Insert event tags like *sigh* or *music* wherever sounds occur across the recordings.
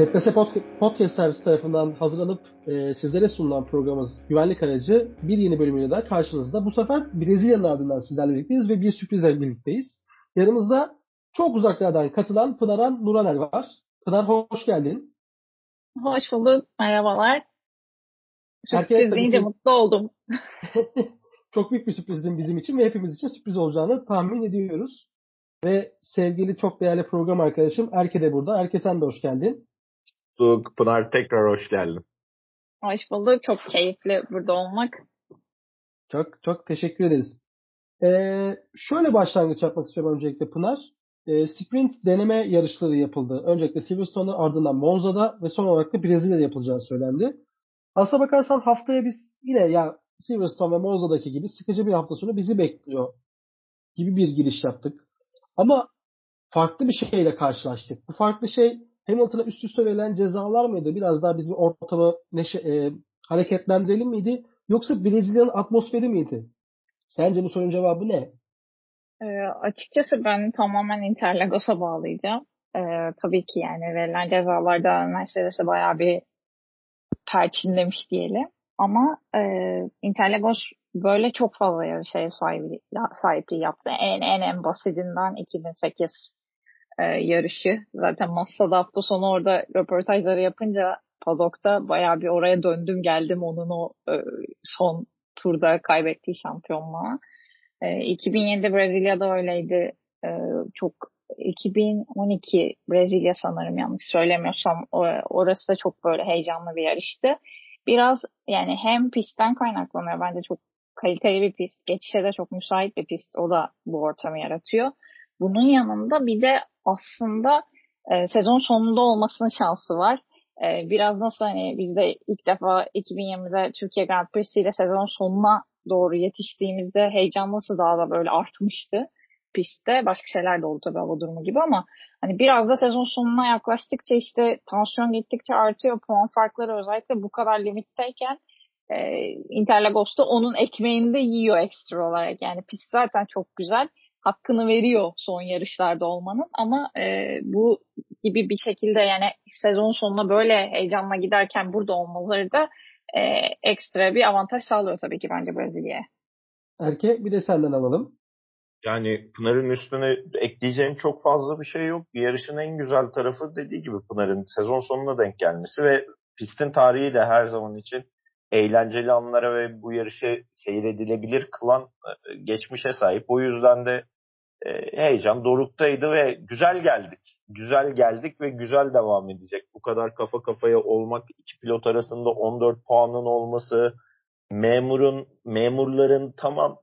TPS Podcast Servisi tarafından hazırlanıp e, sizlere sunulan programımız Güvenlik Aracı bir yeni bölümüyle daha karşınızda. Bu sefer Brezilya'nın ardından sizlerle birlikteyiz ve bir sürprizle birlikteyiz. Yanımızda çok uzaklardan katılan Pınaran Nuraner var. Pınar hoş geldin. Hoş bulduk. Merhabalar. Sürpriz deyince ki... mutlu oldum. *laughs* *laughs* çok büyük bir sürprizin bizim için ve hepimiz için sürpriz olacağını tahmin ediyoruz. Ve sevgili çok değerli program arkadaşım Erke de burada. Erke sen de hoş geldin bulduk. Pınar tekrar hoş geldin. Hoş bulduk. Çok keyifli burada olmak. Çok çok teşekkür ederiz. Ee, şöyle başlangıç yapmak istiyorum öncelikle Pınar. Ee, sprint deneme yarışları yapıldı. Öncelikle Silverstone'da ardından Monza'da ve son olarak da Brezilya'da yapılacağı söylendi. Aslına bakarsan haftaya biz yine ya Silverstone ve Monza'daki gibi sıkıcı bir hafta sonu bizi bekliyor gibi bir giriş yaptık. Ama farklı bir şeyle karşılaştık. Bu farklı şey Hamilton'a üst üste verilen cezalar mıydı? Biraz daha bizim ortamı neşe, e, hareketlendirelim miydi? Yoksa Brezilya'nın atmosferi miydi? Sence bu sorunun cevabı ne? E, açıkçası ben tamamen Interlagos'a bağlayacağım. E, tabii ki yani verilen cezalarda Mercedes'e bayağı bir perçinlemiş diyelim. Ama e, Interlagos böyle çok fazla yarış ev sahibi, sahipliği yaptı. En en en basitinden 2008 e, yarışı. Zaten Massa'da hafta sonu orada röportajları yapınca padokta bayağı bir oraya döndüm geldim onun o e, son turda kaybettiği şampiyonluğa. E, 2007'de Brezilya'da öyleydi. E, çok 2012 Brezilya sanırım yanlış söylemiyorsam orası da çok böyle heyecanlı bir yarıştı. Biraz yani hem pistten kaynaklanıyor bence çok kaliteli bir pist. Geçişe de çok müsait bir pist. O da bu ortamı yaratıyor. Bunun yanında bir de aslında e, sezon sonunda olmasının şansı var. E, biraz nasıl hani biz de ilk defa 2020'de Türkiye Grand Prix ile sezon sonuna doğru yetiştiğimizde heyecan nasıl daha da böyle artmıştı pistte. Başka şeyler de oldu tabii hava durumu gibi ama hani biraz da sezon sonuna yaklaştıkça işte tansiyon gittikçe artıyor. Puan farkları özellikle bu kadar limitteyken e, Interlagos'ta onun ekmeğini de yiyor ekstra olarak. Yani pist zaten çok güzel hakkını veriyor son yarışlarda olmanın ama e, bu gibi bir şekilde yani sezon sonuna böyle heyecanla giderken burada olmaları da e, ekstra bir avantaj sağlıyor tabii ki bence Brezilya'ya. Erke bir de senden alalım. Yani Pınar'ın üstüne ekleyeceğim çok fazla bir şey yok. Yarışın en güzel tarafı dediği gibi Pınar'ın sezon sonuna denk gelmesi ve pistin tarihi de her zaman için eğlenceli anlara ve bu yarışı seyredilebilir kılan e, geçmişe sahip. O yüzden de e, heyecan doruktaydı ve güzel geldik. Güzel geldik ve güzel devam edecek. Bu kadar kafa kafaya olmak, iki pilot arasında 14 puanın olması, memurun memurların tamam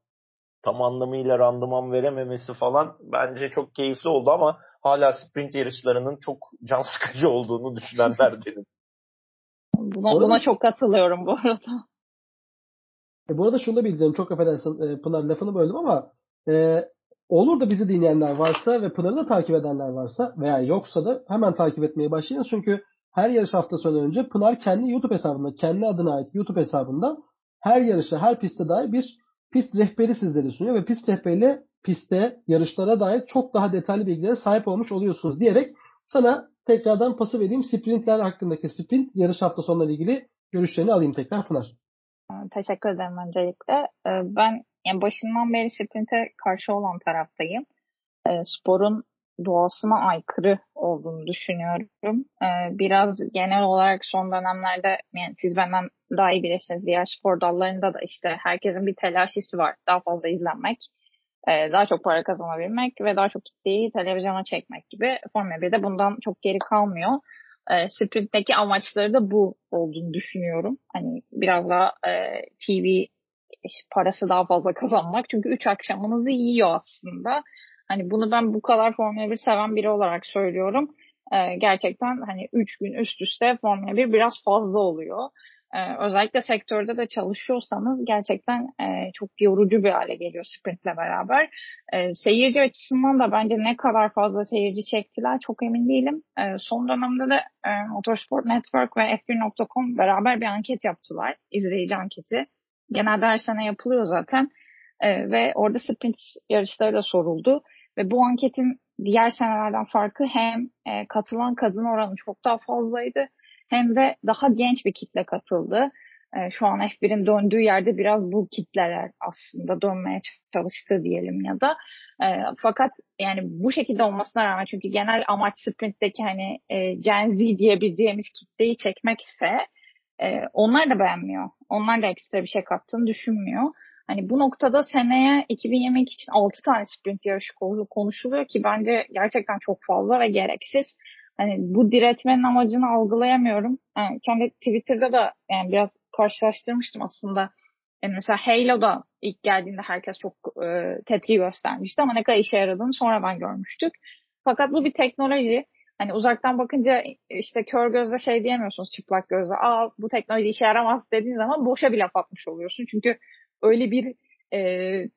tam anlamıyla randıman verememesi falan bence çok keyifli oldu ama hala sprint yarışlarının çok can sıkıcı olduğunu düşünenler *laughs* Buna, buna çok katılıyorum bu arada. E, bu arada şunu da bildirim. Çok affedersin e, Pınar lafını böldüm ama e, olur da bizi dinleyenler varsa ve Pınar'ı da takip edenler varsa veya yoksa da hemen takip etmeye başlayın. Çünkü her yarış hafta sonu önce Pınar kendi YouTube hesabında, kendi adına ait YouTube hesabında her yarışa, her piste dair bir pist rehberi sizlere sunuyor ve pist rehberiyle pistte, yarışlara dair çok daha detaylı bilgilere sahip olmuş oluyorsunuz diyerek sana tekrardan pası vereyim. Sprintler hakkındaki sprint yarış hafta sonuyla ilgili görüşlerini alayım tekrar Pınar. Teşekkür ederim öncelikle. Ee, ben yani başından beri sprinte karşı olan taraftayım. Ee, sporun doğasına aykırı olduğunu düşünüyorum. Ee, biraz genel olarak son dönemlerde yani siz benden daha iyi bilirsiniz diğer spor dallarında da işte herkesin bir telaşisi var. Daha fazla izlenmek, daha çok para kazanabilmek ve daha çok kitleyi televizyona çekmek gibi. Formula 1'de bundan çok geri kalmıyor. E, sprintteki amaçları da bu olduğunu düşünüyorum. Hani biraz daha e, TV parası daha fazla *laughs* kazanmak. Çünkü 3 akşamınızı yiyor aslında. Hani bunu ben bu kadar Formula 1 seven biri olarak söylüyorum. E, gerçekten hani 3 gün üst üste Formula 1 biraz fazla oluyor. Ee, özellikle sektörde de çalışıyorsanız gerçekten e, çok yorucu bir hale geliyor sprintle beraber. E, seyirci açısından da bence ne kadar fazla seyirci çektiler çok emin değilim. E, son dönemde de e, Motorsport Network ve F1.com beraber bir anket yaptılar. izleyici anketi. Genelde her sene yapılıyor zaten. Ve orada sprint yarışları da soruldu. Ve bu anketin diğer senelerden farkı hem katılan kadın oranı çok daha fazlaydı hem de daha genç bir kitle katıldı. E, şu an F1'in döndüğü yerde biraz bu kitleler aslında dönmeye çalıştı diyelim ya da. E, fakat yani bu şekilde olmasına rağmen çünkü genel amaç sprintteki hani e, Gen Z diyebileceğimiz kitleyi çekmek ise e, onlar da beğenmiyor. Onlar da ekstra bir şey kattığını düşünmüyor. Hani bu noktada seneye 2022 için 6 tane sprint yarışı konuşuluyor ki bence gerçekten çok fazla ve gereksiz. Hani bu diretmenin amacını algılayamıyorum. Yani kendi Twitter'da da yani biraz karşılaştırmıştım aslında. Yani mesela Halo'da ilk geldiğinde herkes çok e, tepki göstermişti ama ne kadar işe yaradığını sonra ben görmüştük. Fakat bu bir teknoloji. Hani uzaktan bakınca işte kör gözle şey diyemiyorsunuz çıplak gözle. Aa bu teknoloji işe yaramaz dediğin zaman boşa bir laf atmış oluyorsun. Çünkü öyle bir e,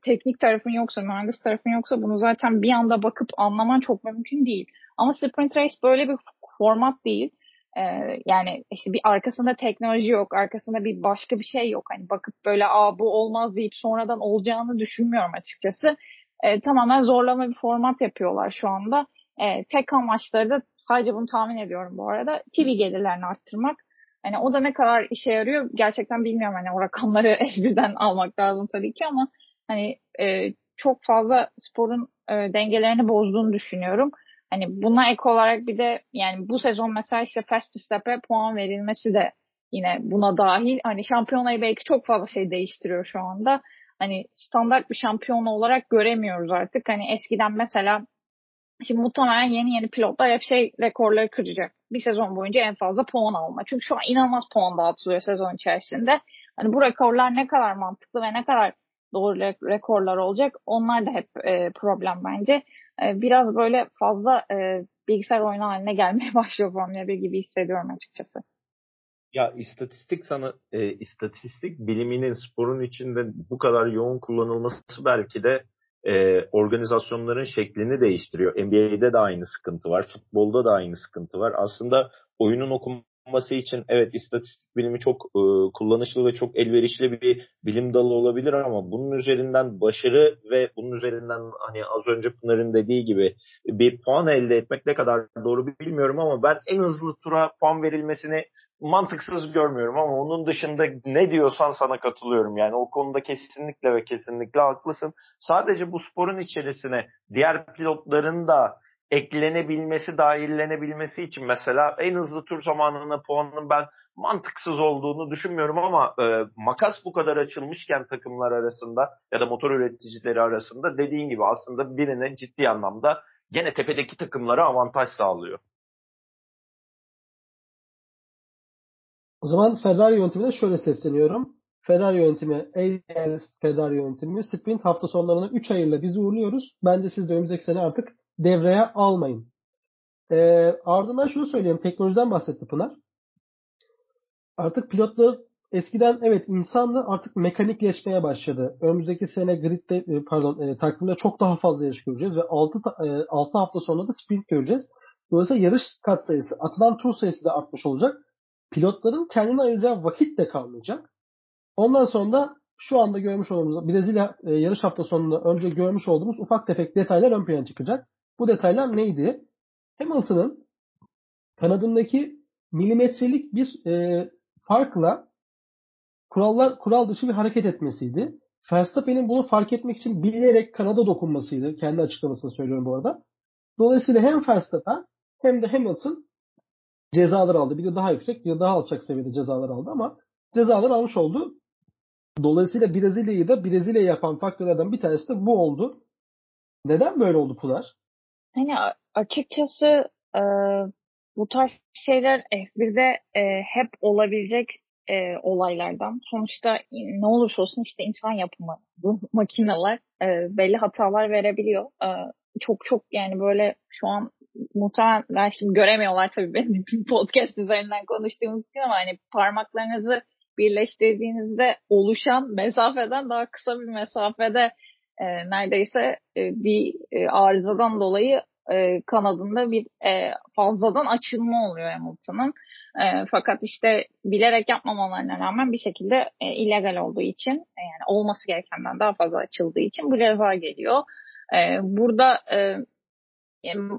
teknik tarafın yoksa, mühendis tarafın yoksa bunu zaten bir anda bakıp anlaman çok mümkün değil. Ama sprint race böyle bir format değil. Ee, yani işte bir arkasında teknoloji yok, arkasında bir başka bir şey yok. Hani bakıp böyle aa bu olmaz deyip sonradan olacağını düşünmüyorum açıkçası. Ee, tamamen zorlama bir format yapıyorlar şu anda. Ee, tek amaçları da sadece bunu tahmin ediyorum bu arada TV gelirlerini arttırmak. Hani o da ne kadar işe yarıyor gerçekten bilmiyorum. Hani o rakamları *laughs* elbirden almak lazım tabii ki ama hani e, çok fazla sporun e, dengelerini bozduğunu düşünüyorum. Hani buna ek olarak bir de yani bu sezon mesela işte Fastestep'e puan verilmesi de yine buna dahil. Hani şampiyonayı belki çok fazla şey değiştiriyor şu anda. Hani standart bir şampiyon olarak göremiyoruz artık. Hani eskiden mesela Şimdi muhtemelen yeni yeni pilotlar hep şey rekorları kıracak. Bir sezon boyunca en fazla puan alma. Çünkü şu an inanılmaz puan dağıtılıyor sezon içerisinde. Hani bu rekorlar ne kadar mantıklı ve ne kadar doğru rekorlar olacak onlar da hep e, problem bence. E, biraz böyle fazla e, bilgisayar oyunu haline gelmeye *laughs* başlıyor Formula 1 gibi hissediyorum açıkçası. Ya istatistik sana e, istatistik biliminin sporun içinde bu kadar yoğun kullanılması belki de e, organizasyonların şeklini değiştiriyor. NBA'de de aynı sıkıntı var. Futbolda da aynı sıkıntı var. Aslında oyunun okunması için evet istatistik bilimi çok e, kullanışlı ve çok elverişli bir bilim dalı olabilir ama bunun üzerinden başarı ve bunun üzerinden hani az önce Pınar'ın dediği gibi bir puan elde etmek ne kadar doğru bilmiyorum ama ben en hızlı tura puan verilmesini mantıksız görmüyorum ama onun dışında ne diyorsan sana katılıyorum. Yani o konuda kesinlikle ve kesinlikle haklısın. Sadece bu sporun içerisine diğer pilotların da eklenebilmesi, dahillenebilmesi için mesela en hızlı tur zamanına puanının ben mantıksız olduğunu düşünmüyorum ama e, makas bu kadar açılmışken takımlar arasında ya da motor üreticileri arasında dediğin gibi aslında birine ciddi anlamda gene tepedeki takımlara avantaj sağlıyor. O zaman Ferrari yönetimine şöyle sesleniyorum. Ferrari yönetimi, ADS Ferrari yönetimi sprint hafta sonlarına 3 ayıyla biz uğurluyoruz. Bence siz de önümüzdeki sene artık devreye almayın. Ee, ardından şunu söyleyeyim. Teknolojiden bahsetti Pınar. Artık pilotlar eskiden evet insanlı artık mekanikleşmeye başladı. Önümüzdeki sene gridde e, pardon e, takvimde çok daha fazla yarış göreceğiz ve 6, e, 6 hafta sonra da sprint göreceğiz. Dolayısıyla yarış kat sayısı, atılan tur sayısı da artmış olacak pilotların kendine ayıracağı vakit de kalmayacak. Ondan sonra da şu anda görmüş olduğumuz Brezilya e, yarış hafta sonunda önce görmüş olduğumuz ufak tefek detaylar ön plana çıkacak. Bu detaylar neydi? Hamilton'ın kanadındaki milimetrelik bir e, farkla kurallar kural dışı bir hareket etmesiydi. Verstappen'in bunu fark etmek için bilerek kanada dokunmasıydı. Kendi açıklamasını söylüyorum bu arada. Dolayısıyla hem Verstappen hem de Hamilton cezalar aldı. Bir de daha yüksek, bir de daha alçak seviyede cezalar aldı ama cezalar almış oldu. Dolayısıyla Brezilya'yı da Brezilya yapan faktörlerden bir tanesi de bu oldu. Neden böyle oldu Pınar? Hani açıkçası e, bu tarz şeyler F1'de e, hep olabilecek e, olaylardan. Sonuçta ne olursa olsun işte insan yapımı bu makineler e, belli hatalar verebiliyor. E, çok çok yani böyle şu an muhtemelen şimdi göremiyorlar tabii benim *laughs* podcast üzerinden konuştuğumuz için ama hani parmaklarınızı birleştirdiğinizde oluşan mesafeden daha kısa bir mesafede e, neredeyse e, bir e, arızadan dolayı e, kanadında bir e, fazladan açılma oluyor Hamilton'ın. E, fakat işte bilerek yapmamalarına rağmen bir şekilde e, illegal olduğu için e, yani olması gerekenden daha fazla açıldığı için bu ceza geliyor. E, burada e,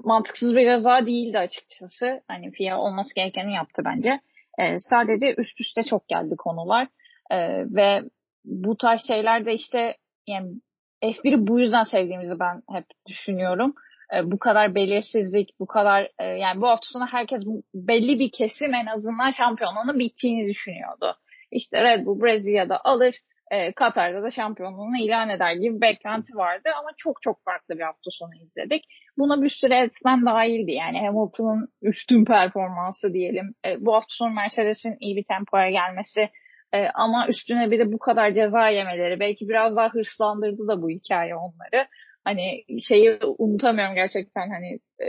mantıksız bir ceza değildi açıkçası. Hani FIA olması gerekeni yaptı bence. E, sadece üst üste çok geldi konular. E, ve bu tarz şeyler de işte yani F1'i bu yüzden sevdiğimizi ben hep düşünüyorum. E, bu kadar belirsizlik, bu kadar e, yani bu hafta sonu herkes belli bir kesim en azından şampiyonluğunun bittiğini düşünüyordu. İşte Red Bull Brezilya'da alır, e, Katar'da da şampiyonluğunu ilan eder gibi beklenti vardı ama çok çok farklı bir hafta sonu izledik. Buna bir sürü etmen dahildi. Yani Hamilton'ın üstün performansı diyelim. E, bu hafta sonu Mercedes'in iyi bir tempoya gelmesi e, ama üstüne bir de bu kadar ceza yemeleri belki biraz daha hırslandırdı da bu hikaye onları. Hani şeyi unutamıyorum gerçekten hani e,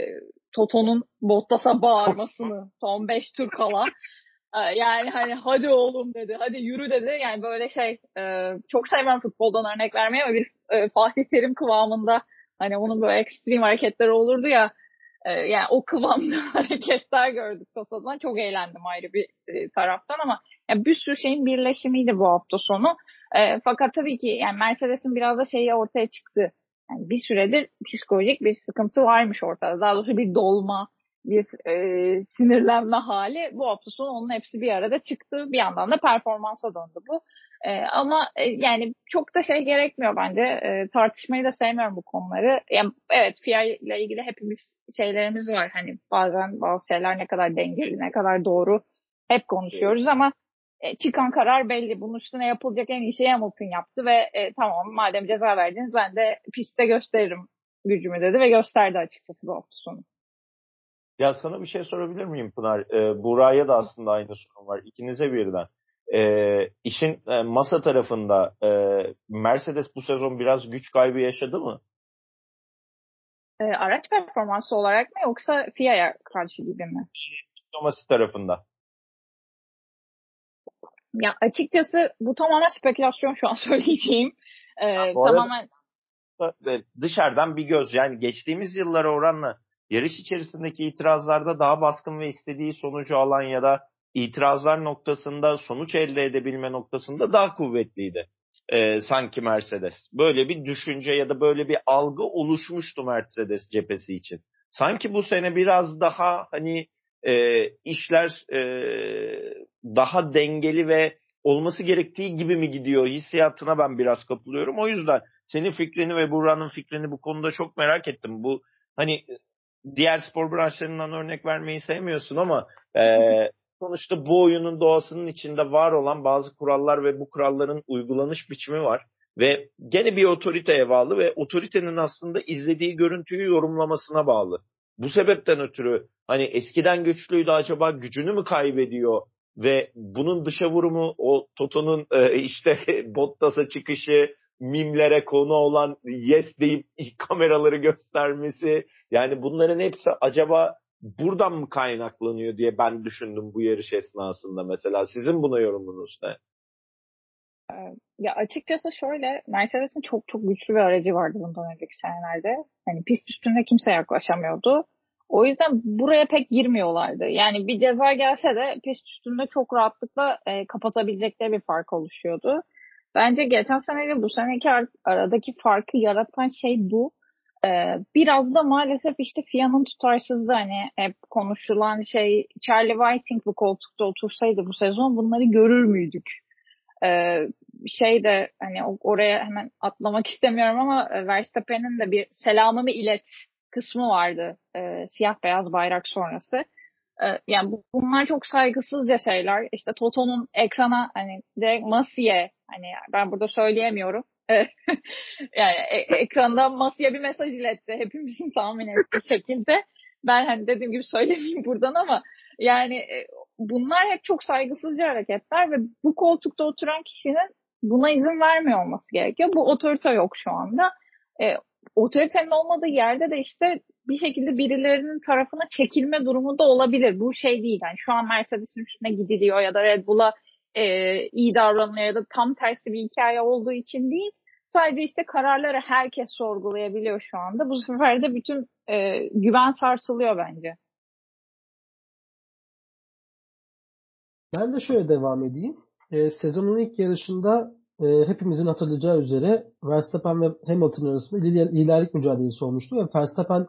Toto'nun Bottas'a bağırmasını son 5 tur kala. E, yani hani hadi oğlum dedi, hadi yürü dedi. Yani böyle şey e, çok sevmem futboldan örnek vermeye ama bir e, Fatih Terim kıvamında hani onun böyle ekstrem hareketleri olurdu ya e, yani o kıvamda *laughs* hareketler gördük Toto'dan. Çok eğlendim ayrı bir taraftan ama yani bir sürü şeyin birleşimiydi bu hafta sonu. Fakat tabii ki yani Mercedes'in biraz da şeyi ortaya çıktı. Yani bir süredir psikolojik bir sıkıntı varmış ortada. Daha doğrusu bir dolma, bir e, sinirlenme hali. Bu hafta sonu onun hepsi bir arada çıktı. Bir yandan da performansa döndü bu. E, ama e, yani çok da şey gerekmiyor bence. E, tartışmayı da sevmiyorum bu konuları. Yani, evet FIA ile ilgili hepimiz şeylerimiz var. Hani bazen bazı şeyler ne kadar dengeli, ne kadar doğru hep konuşuyoruz ama e, çıkan karar belli. Bunun üstüne yapılacak en iyi şey Hamilton yaptı ve e, tamam madem ceza verdiniz ben de pistte gösteririm gücümü dedi ve gösterdi açıkçası bu hafta sonu. Ya sana bir şey sorabilir miyim Pınar? Ee, Buraya da aslında aynı sorun var. İkinize birden. Ee, işin e, masa tarafında e, Mercedes bu sezon biraz güç kaybı yaşadı mı? E, araç performansı olarak mı yoksa FIA'ya karşı gibi mi? Diploması tarafında. Ya açıkçası bu tamamen spekülasyon şu an *laughs* söyleyeceğim. Ee, ya, tamamen dışarıdan bir göz yani geçtiğimiz yıllara oranla yarış içerisindeki itirazlarda daha baskın ve istediği sonucu alan ya da itirazlar noktasında sonuç elde edebilme noktasında daha kuvvetliydi. Ee, sanki Mercedes. Böyle bir düşünce ya da böyle bir algı oluşmuştu Mercedes cephesi için. Sanki bu sene biraz daha hani e, işler e, daha dengeli ve olması gerektiği gibi mi gidiyor hissiyatına ben biraz kapılıyorum. O yüzden senin fikrini ve Burhan'ın fikrini bu konuda çok merak ettim. Bu hani diğer spor branşlarından örnek vermeyi sevmiyorsun ama e, *laughs* sonuçta bu oyunun doğasının içinde var olan bazı kurallar ve bu kuralların uygulanış biçimi var. Ve gene bir otoriteye bağlı ve otoritenin aslında izlediği görüntüyü yorumlamasına bağlı. Bu sebepten ötürü hani eskiden güçlüydü acaba gücünü mü kaybediyor ve bunun dışa vurumu o Toto'nun e, işte *laughs* Bottas'a çıkışı, mimlere konu olan yes deyip *laughs* kameraları göstermesi yani bunların hepsi acaba buradan mı kaynaklanıyor diye ben düşündüm bu yarış esnasında mesela. Sizin buna yorumunuz ne? Ya açıkçası şöyle Mercedes'in çok çok güçlü bir aracı vardı bundan önceki senelerde. Hani pist üstünde kimse yaklaşamıyordu. O yüzden buraya pek girmiyorlardı. Yani bir ceza gelse de pist üstünde çok rahatlıkla e, kapatabilecekleri bir fark oluşuyordu. Bence geçen seneyle bu seneki aradaki farkı yaratan şey bu. Ee, biraz da maalesef işte FIA'nın tutarsızlığı hani hep konuşulan şey Charlie Whiting bu koltukta otursaydı bu sezon bunları görür müydük? Ee, şey de hani oraya hemen atlamak istemiyorum ama e, Verstappen'in de bir selamımı ilet kısmı vardı e, siyah beyaz bayrak sonrası. E, yani bunlar çok saygısızca şeyler. İşte Toto'nun ekrana hani direkt Masiye hani ben burada söyleyemiyorum. *laughs* yani e, ekrandan Masiye bir mesaj iletti. Hepimizin *laughs* tahmin ettiği şekilde. Ben hani dediğim gibi söylemeyeyim buradan ama yani e, bunlar hep çok saygısızca hareketler ve bu koltukta oturan kişinin buna izin vermiyor olması gerekiyor. Bu otorite yok şu anda. E, otoritenin olmadığı yerde de işte bir şekilde birilerinin tarafına çekilme durumu da olabilir. Bu şey değil. Yani şu an Mercedes'in üstüne gidiliyor ya da Red Bull'a e, iyi davranılıyor ya da tam tersi bir hikaye olduğu için değil. Sadece işte kararları herkes sorgulayabiliyor şu anda. Bu sefer de bütün e, güven sarsılıyor bence. Ben de şöyle devam edeyim. E, sezonun ilk yarışında e, hepimizin hatırlayacağı üzere Verstappen ve Hamilton arasında liderlik mücadelesi olmuştu ve Verstappen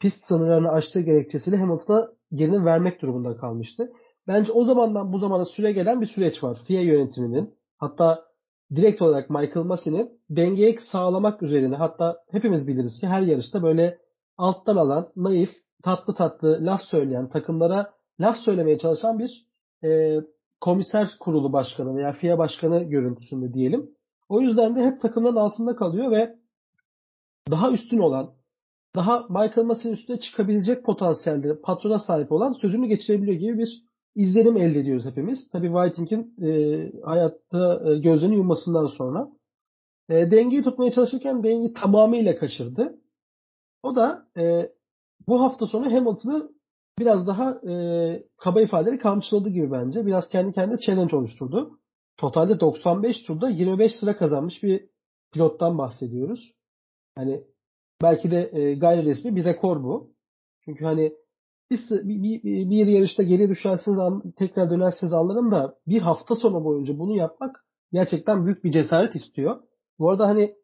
pist sınırlarını aştığı gerekçesiyle Hamilton'a geri vermek durumunda kalmıştı. Bence o zamandan bu zamana süre gelen bir süreç var. FIA yönetiminin hatta direkt olarak Michael Massey'nin dengeyi sağlamak üzerine hatta hepimiz biliriz ki her yarışta böyle alttan alan, naif, tatlı tatlı laf söyleyen, takımlara laf söylemeye çalışan bir e, komiser kurulu başkanı veya FIA başkanı görüntüsünde diyelim. O yüzden de hep takımların altında kalıyor ve daha üstün olan, daha Michael Massey'in üstüne çıkabilecek potansiyelde patrona sahip olan sözünü geçirebiliyor gibi bir izlenim elde ediyoruz hepimiz. Tabii Whiting'in e, hayatta e, gözlerini yummasından sonra. E, dengeyi tutmaya çalışırken dengeyi tamamıyla kaçırdı. O da e, bu hafta sonu Hamilton'ı biraz daha e, kaba ifadeleri kamçıladı gibi bence. Biraz kendi kendine challenge oluşturdu. Totalde 95 turda 25 sıra kazanmış bir pilottan bahsediyoruz. Hani belki de e, gayri resmi bir rekor bu. Çünkü hani bir, bir, bir, yarışta geri düşersiniz tekrar dönersiniz anlarım da bir hafta sonu boyunca bunu yapmak gerçekten büyük bir cesaret istiyor. Bu arada hani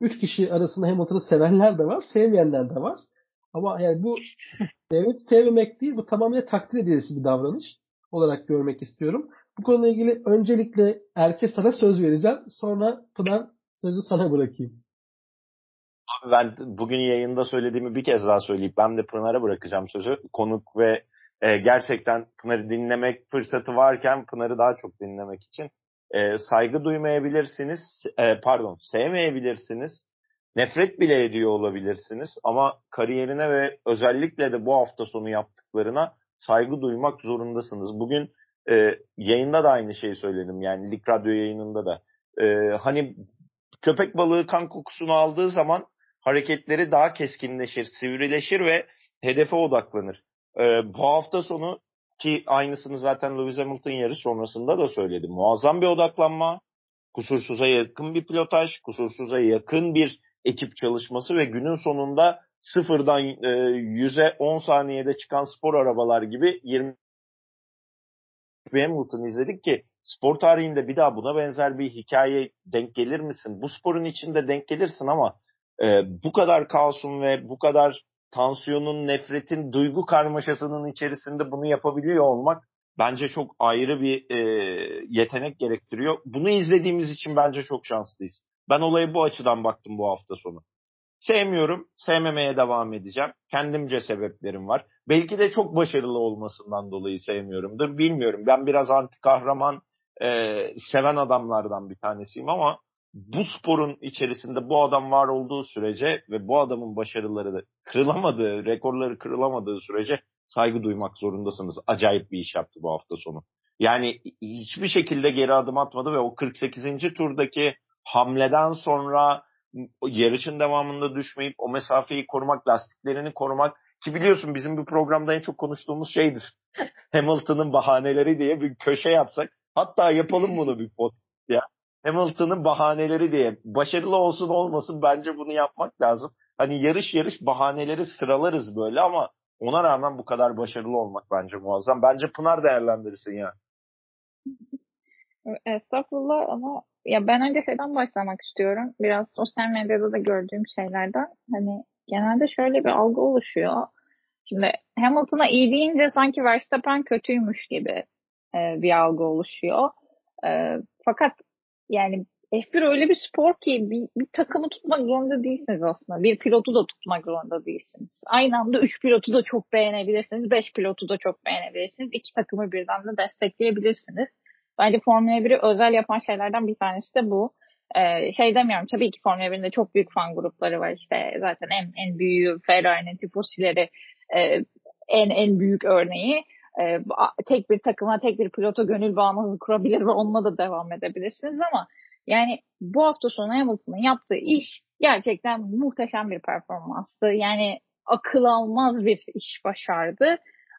üç kişi arasında Hamilton'ı sevenler de var, sevmeyenler de var. Ama yani bu *laughs* sevip sevmemek değil, bu tamamen takdir edilesi bir davranış olarak görmek istiyorum. Bu konuyla ilgili öncelikle Erke sana söz vereceğim. Sonra Pınar sözü sana bırakayım. Abi ben bugün yayında söylediğimi bir kez daha söyleyip ben de Pınar'a bırakacağım sözü. Konuk ve e, gerçekten Pınar'ı dinlemek fırsatı varken Pınar'ı daha çok dinlemek için e, saygı duymayabilirsiniz, e, pardon sevmeyebilirsiniz, nefret bile ediyor olabilirsiniz ama kariyerine ve özellikle de bu hafta sonu yaptıklarına saygı duymak zorundasınız. Bugün e, yayında da aynı şeyi söyledim yani Lig Radyo yayınında da. E, hani köpek balığı kan kokusunu aldığı zaman hareketleri daha keskinleşir, sivrileşir ve hedefe odaklanır. Ee, bu hafta sonu ki aynısını zaten Lewis Hamilton yarış sonrasında da söyledim. Muazzam bir odaklanma, kusursuza yakın bir pilotaj, kusursuza yakın bir ekip çalışması ve günün sonunda sıfırdan e, 100'e 10 saniyede çıkan spor arabalar gibi 20 Hamilton izledik ki spor tarihinde bir daha buna benzer bir hikaye denk gelir misin? Bu sporun içinde denk gelirsin ama e, bu kadar kaosun ve bu kadar tansiyonun, nefretin, duygu karmaşasının içerisinde bunu yapabiliyor olmak bence çok ayrı bir e, yetenek gerektiriyor. Bunu izlediğimiz için bence çok şanslıyız. Ben olaya bu açıdan baktım bu hafta sonu. Sevmiyorum, sevmemeye devam edeceğim. Kendimce sebeplerim var. Belki de çok başarılı olmasından dolayı sevmiyorumdur. Bilmiyorum. Ben biraz anti kahraman e, seven adamlardan bir tanesiyim ama bu sporun içerisinde bu adam var olduğu sürece ve bu adamın başarıları kırılamadığı, rekorları kırılamadığı sürece saygı duymak zorundasınız. Acayip bir iş yaptı bu hafta sonu. Yani hiçbir şekilde geri adım atmadı ve o 48. turdaki hamleden sonra yarışın devamında düşmeyip o mesafeyi korumak, lastiklerini korumak ki biliyorsun bizim bir programda en çok konuştuğumuz şeydir. *laughs* Hamilton'ın bahaneleri diye bir köşe yapsak. Hatta yapalım bunu bir podcast ya. Hamilton'ın bahaneleri diye. Başarılı olsun olmasın bence bunu yapmak lazım. Hani yarış yarış bahaneleri sıralarız böyle ama ona rağmen bu kadar başarılı olmak bence muazzam. Bence Pınar değerlendirsin ya. Estağfurullah ama ya ben önce şeyden başlamak istiyorum. Biraz sosyal medyada da gördüğüm şeylerden. Hani genelde şöyle bir algı oluşuyor. Şimdi Hamilton'a iyi deyince sanki Verstappen kötüymüş gibi e, bir algı oluşuyor. E, fakat yani F1 öyle bir spor ki bir, bir takımı tutmak zorunda değilsiniz aslında. Bir pilotu da tutmak zorunda değilsiniz. Aynı anda 3 pilotu da çok beğenebilirsiniz. 5 pilotu da çok beğenebilirsiniz. İki takımı birden de destekleyebilirsiniz. Bence Formula 1'i özel yapan şeylerden bir tanesi de bu. Ee, şey demiyorum tabii ki Formula 1'in de çok büyük fan grupları var işte zaten en en büyüğü Ferrari'nin tifosileri e, en en büyük örneği e, tek bir takıma, tek bir pilota gönül bağınızı kurabilir ve onunla da devam edebilirsiniz ama yani bu hafta sonu Hamilton'ın yaptığı iş gerçekten muhteşem bir performanstı. Yani akıl almaz bir iş başardı.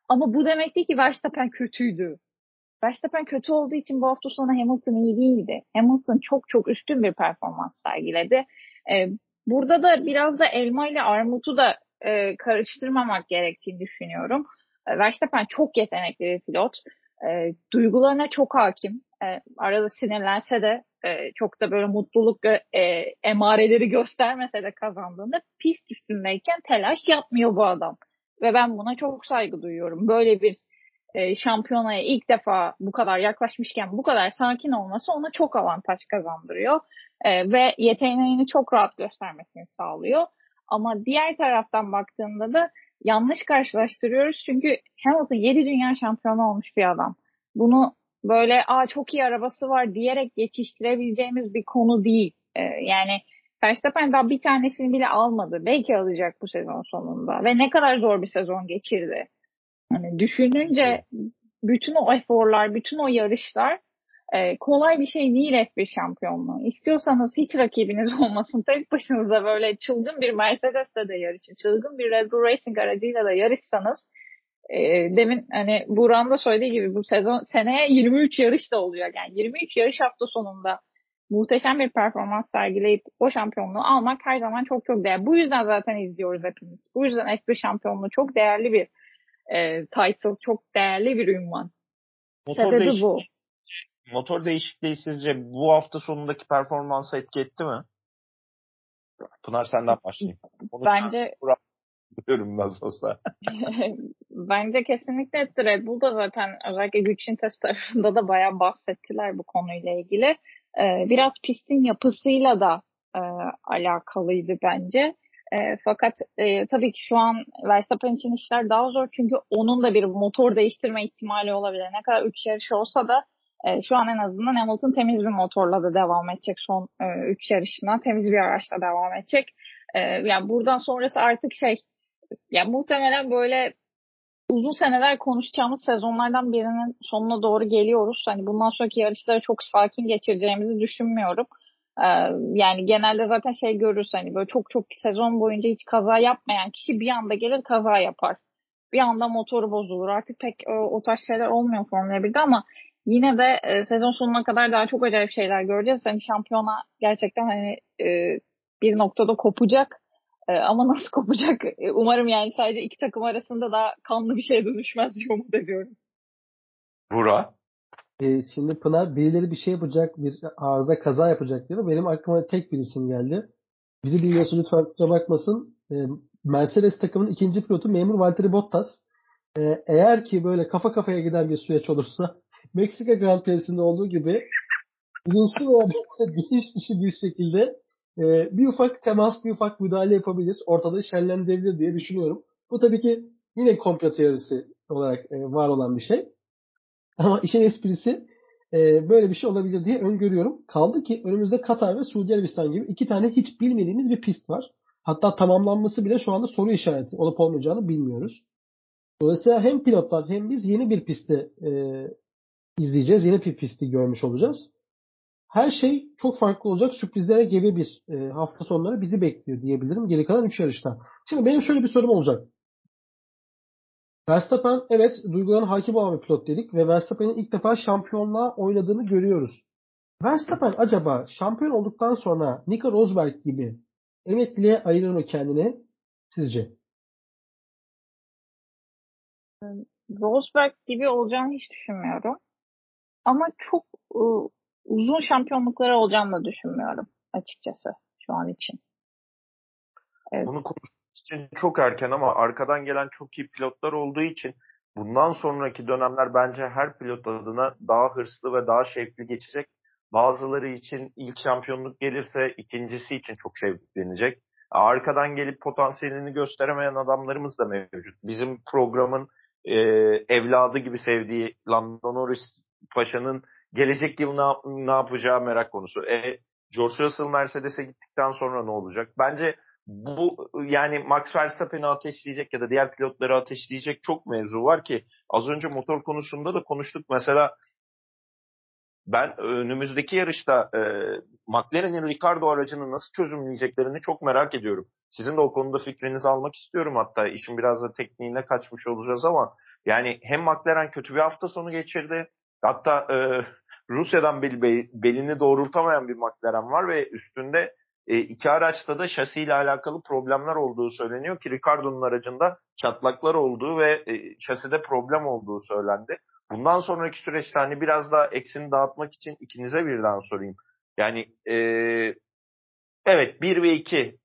Ama bu demek değil ki Verstappen kötüydü. Verstappen kötü olduğu için bu hafta sonu Hamilton iyi değildi. Hamilton çok çok üstün bir performans sergiledi. Ee, burada da biraz da elma ile armutu da e, karıştırmamak gerektiğini düşünüyorum. E, Verstappen çok yetenekli bir pilot. E, duygularına çok hakim. e, arada sinirlense de e, çok da böyle mutluluk e, emareleri göstermese de kazandığında pist üstündeyken telaş yapmıyor bu adam. Ve ben buna çok saygı duyuyorum. Böyle bir e, şampiyonaya ilk defa bu kadar yaklaşmışken bu kadar sakin olması ona çok avantaj kazandırıyor. E, ve yeteneğini çok rahat göstermesini sağlıyor. Ama diğer taraftan baktığında da yanlış karşılaştırıyoruz. Çünkü Hamilton 7 dünya şampiyonu olmuş bir adam. Bunu böyle aa çok iyi arabası var diyerek geçiştirebileceğimiz bir konu değil. Ee, yani Verstappen daha bir tanesini bile almadı. Belki alacak bu sezon sonunda. Ve ne kadar zor bir sezon geçirdi. Hani düşününce bütün o eforlar, bütün o yarışlar e, kolay bir şey değil F1 şampiyonluğu. İstiyorsanız hiç rakibiniz *laughs* olmasın. Tek başınıza böyle çılgın bir Mercedes'te de yarışın. Çılgın bir Red Bull Racing aracıyla da yarışsanız e, demin hani Buran da söylediği gibi bu sezon seneye 23 yarış da olacak. Yani 23 yarış hafta sonunda muhteşem bir performans sergileyip o şampiyonluğu almak her zaman çok çok değerli. Bu yüzden zaten izliyoruz hepimiz. Bu yüzden F1 şampiyonluğu çok değerli bir e, title, çok değerli bir ünvan. Motor Sebebi bu. Motor değişikliği sizce bu hafta sonundaki performansa etki etti mi? Pınar senden başlayayım. Onu Bence diyorum nasıl olsa. Bence kesinlikle etti. Red Bull da zaten özellikle güç test tarafında da bayağı bahsettiler bu konuyla ilgili. Ee, biraz pistin yapısıyla da e, alakalıydı bence. E, fakat e, tabii ki şu an Verstappen için işler daha zor çünkü onun da bir motor değiştirme ihtimali olabilir. Ne kadar 3 yarış olsa da e, şu an en azından Hamilton temiz bir motorla da devam edecek son 3 e, yarışına. Temiz bir araçla devam edecek. E, yani buradan sonrası artık şey ya muhtemelen böyle uzun seneler konuşacağımız sezonlardan birinin sonuna doğru geliyoruz. Hani bundan sonraki yarışları çok sakin geçireceğimizi düşünmüyorum. Ee, yani genelde zaten şey görürüz hani böyle çok çok sezon boyunca hiç kaza yapmayan kişi bir anda gelir kaza yapar. Bir anda motoru bozulur. Artık pek o, o tarz şeyler olmuyor Formula 1'de ama yine de e, sezon sonuna kadar daha çok acayip şeyler göreceğiz. Hani şampiyona gerçekten hani e, bir noktada kopacak e, ama nasıl *laughs* kopacak? E, umarım yani sadece iki takım arasında da kanlı bir şey dönüşmez diye umut ediyorum. Bura? E, şimdi Pınar birileri bir şey yapacak, bir arıza kaza yapacak diyor. Benim aklıma tek bir isim geldi. Bizi dinliyorsa lütfen kusura bakmasın. E, Mercedes takımının ikinci pilotu memur Valtteri Bottas. E, eğer ki böyle kafa kafaya giden bir süreç olursa Meksika Grand Prix'sinde olduğu gibi bilinçli veya *laughs* bilinç dışı bir şekilde e, bir ufak temas, bir ufak müdahale yapabilir. Ortalığı şenlendirebilir diye düşünüyorum. Bu tabii ki yine komplo teorisi olarak e, var olan bir şey. Ama işin esprisi e, böyle bir şey olabilir diye öngörüyorum. Kaldı ki önümüzde Katar ve Suudi Arabistan gibi iki tane hiç bilmediğimiz bir pist var. Hatta tamamlanması bile şu anda soru işareti olup olmayacağını bilmiyoruz. Dolayısıyla hem pilotlar hem biz yeni bir pistte e, izleyeceğiz. Yeni bir pisti görmüş olacağız her şey çok farklı olacak. Sürprizlere gebe bir e, hafta sonları bizi bekliyor diyebilirim. Geri kalan 3 yarışta. Şimdi benim şöyle bir sorum olacak. Verstappen evet duyguların hakim olan bir pilot dedik ve Verstappen'in ilk defa şampiyonluğa oynadığını görüyoruz. Verstappen acaba şampiyon olduktan sonra Nico Rosberg gibi emekliliğe ayırır mı kendini sizce? Rosberg gibi olacağını hiç düşünmüyorum. Ama çok ıı, uzun şampiyonlukları olacağını da düşünmüyorum açıkçası şu an için. Evet. Bunu konuşmak için çok erken ama arkadan gelen çok iyi pilotlar olduğu için bundan sonraki dönemler bence her pilot adına daha hırslı ve daha şevkli geçecek. Bazıları için ilk şampiyonluk gelirse ikincisi için çok şevklenecek. Arkadan gelip potansiyelini gösteremeyen adamlarımız da mevcut. Bizim programın e, evladı gibi sevdiği Lando Norris Paşa'nın gelecek yıl ne, ne yapacağı merak konusu. E, George Russell Mercedes'e gittikten sonra ne olacak? Bence bu yani Max Verstappen'i ateşleyecek ya da diğer pilotları ateşleyecek çok mevzu var ki az önce motor konusunda da konuştuk. Mesela ben önümüzdeki yarışta e, McLaren'in Ricardo aracını nasıl çözümleyeceklerini çok merak ediyorum. Sizin de o konuda fikrinizi almak istiyorum hatta. işin biraz da tekniğine kaçmış olacağız ama yani hem McLaren kötü bir hafta sonu geçirdi. Hatta e, Rusya'dan bel, belini doğrultamayan bir McLaren var ve üstünde e, iki araçta da şasiyle alakalı problemler olduğu söyleniyor ki Ricardo'nun aracında çatlaklar olduğu ve e, şaside problem olduğu söylendi. bundan sonraki süreçte hani biraz daha eksini dağıtmak için ikinize birden sorayım. Yani e, evet 1 ve 2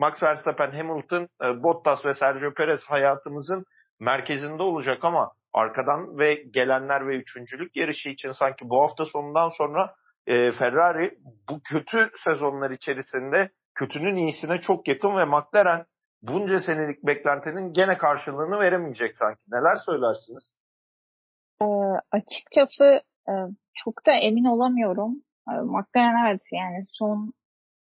Max Verstappen, Hamilton, e, Bottas ve Sergio Perez hayatımızın merkezinde olacak ama arkadan ve gelenler ve üçüncülük yarışı için sanki bu hafta sonundan sonra e, Ferrari bu kötü sezonlar içerisinde kötünün iyisine çok yakın ve McLaren bunca senelik beklentinin gene karşılığını veremeyecek sanki. Neler söylersiniz? E, açıkçası e, çok da emin olamıyorum. E, McLaren evet yani son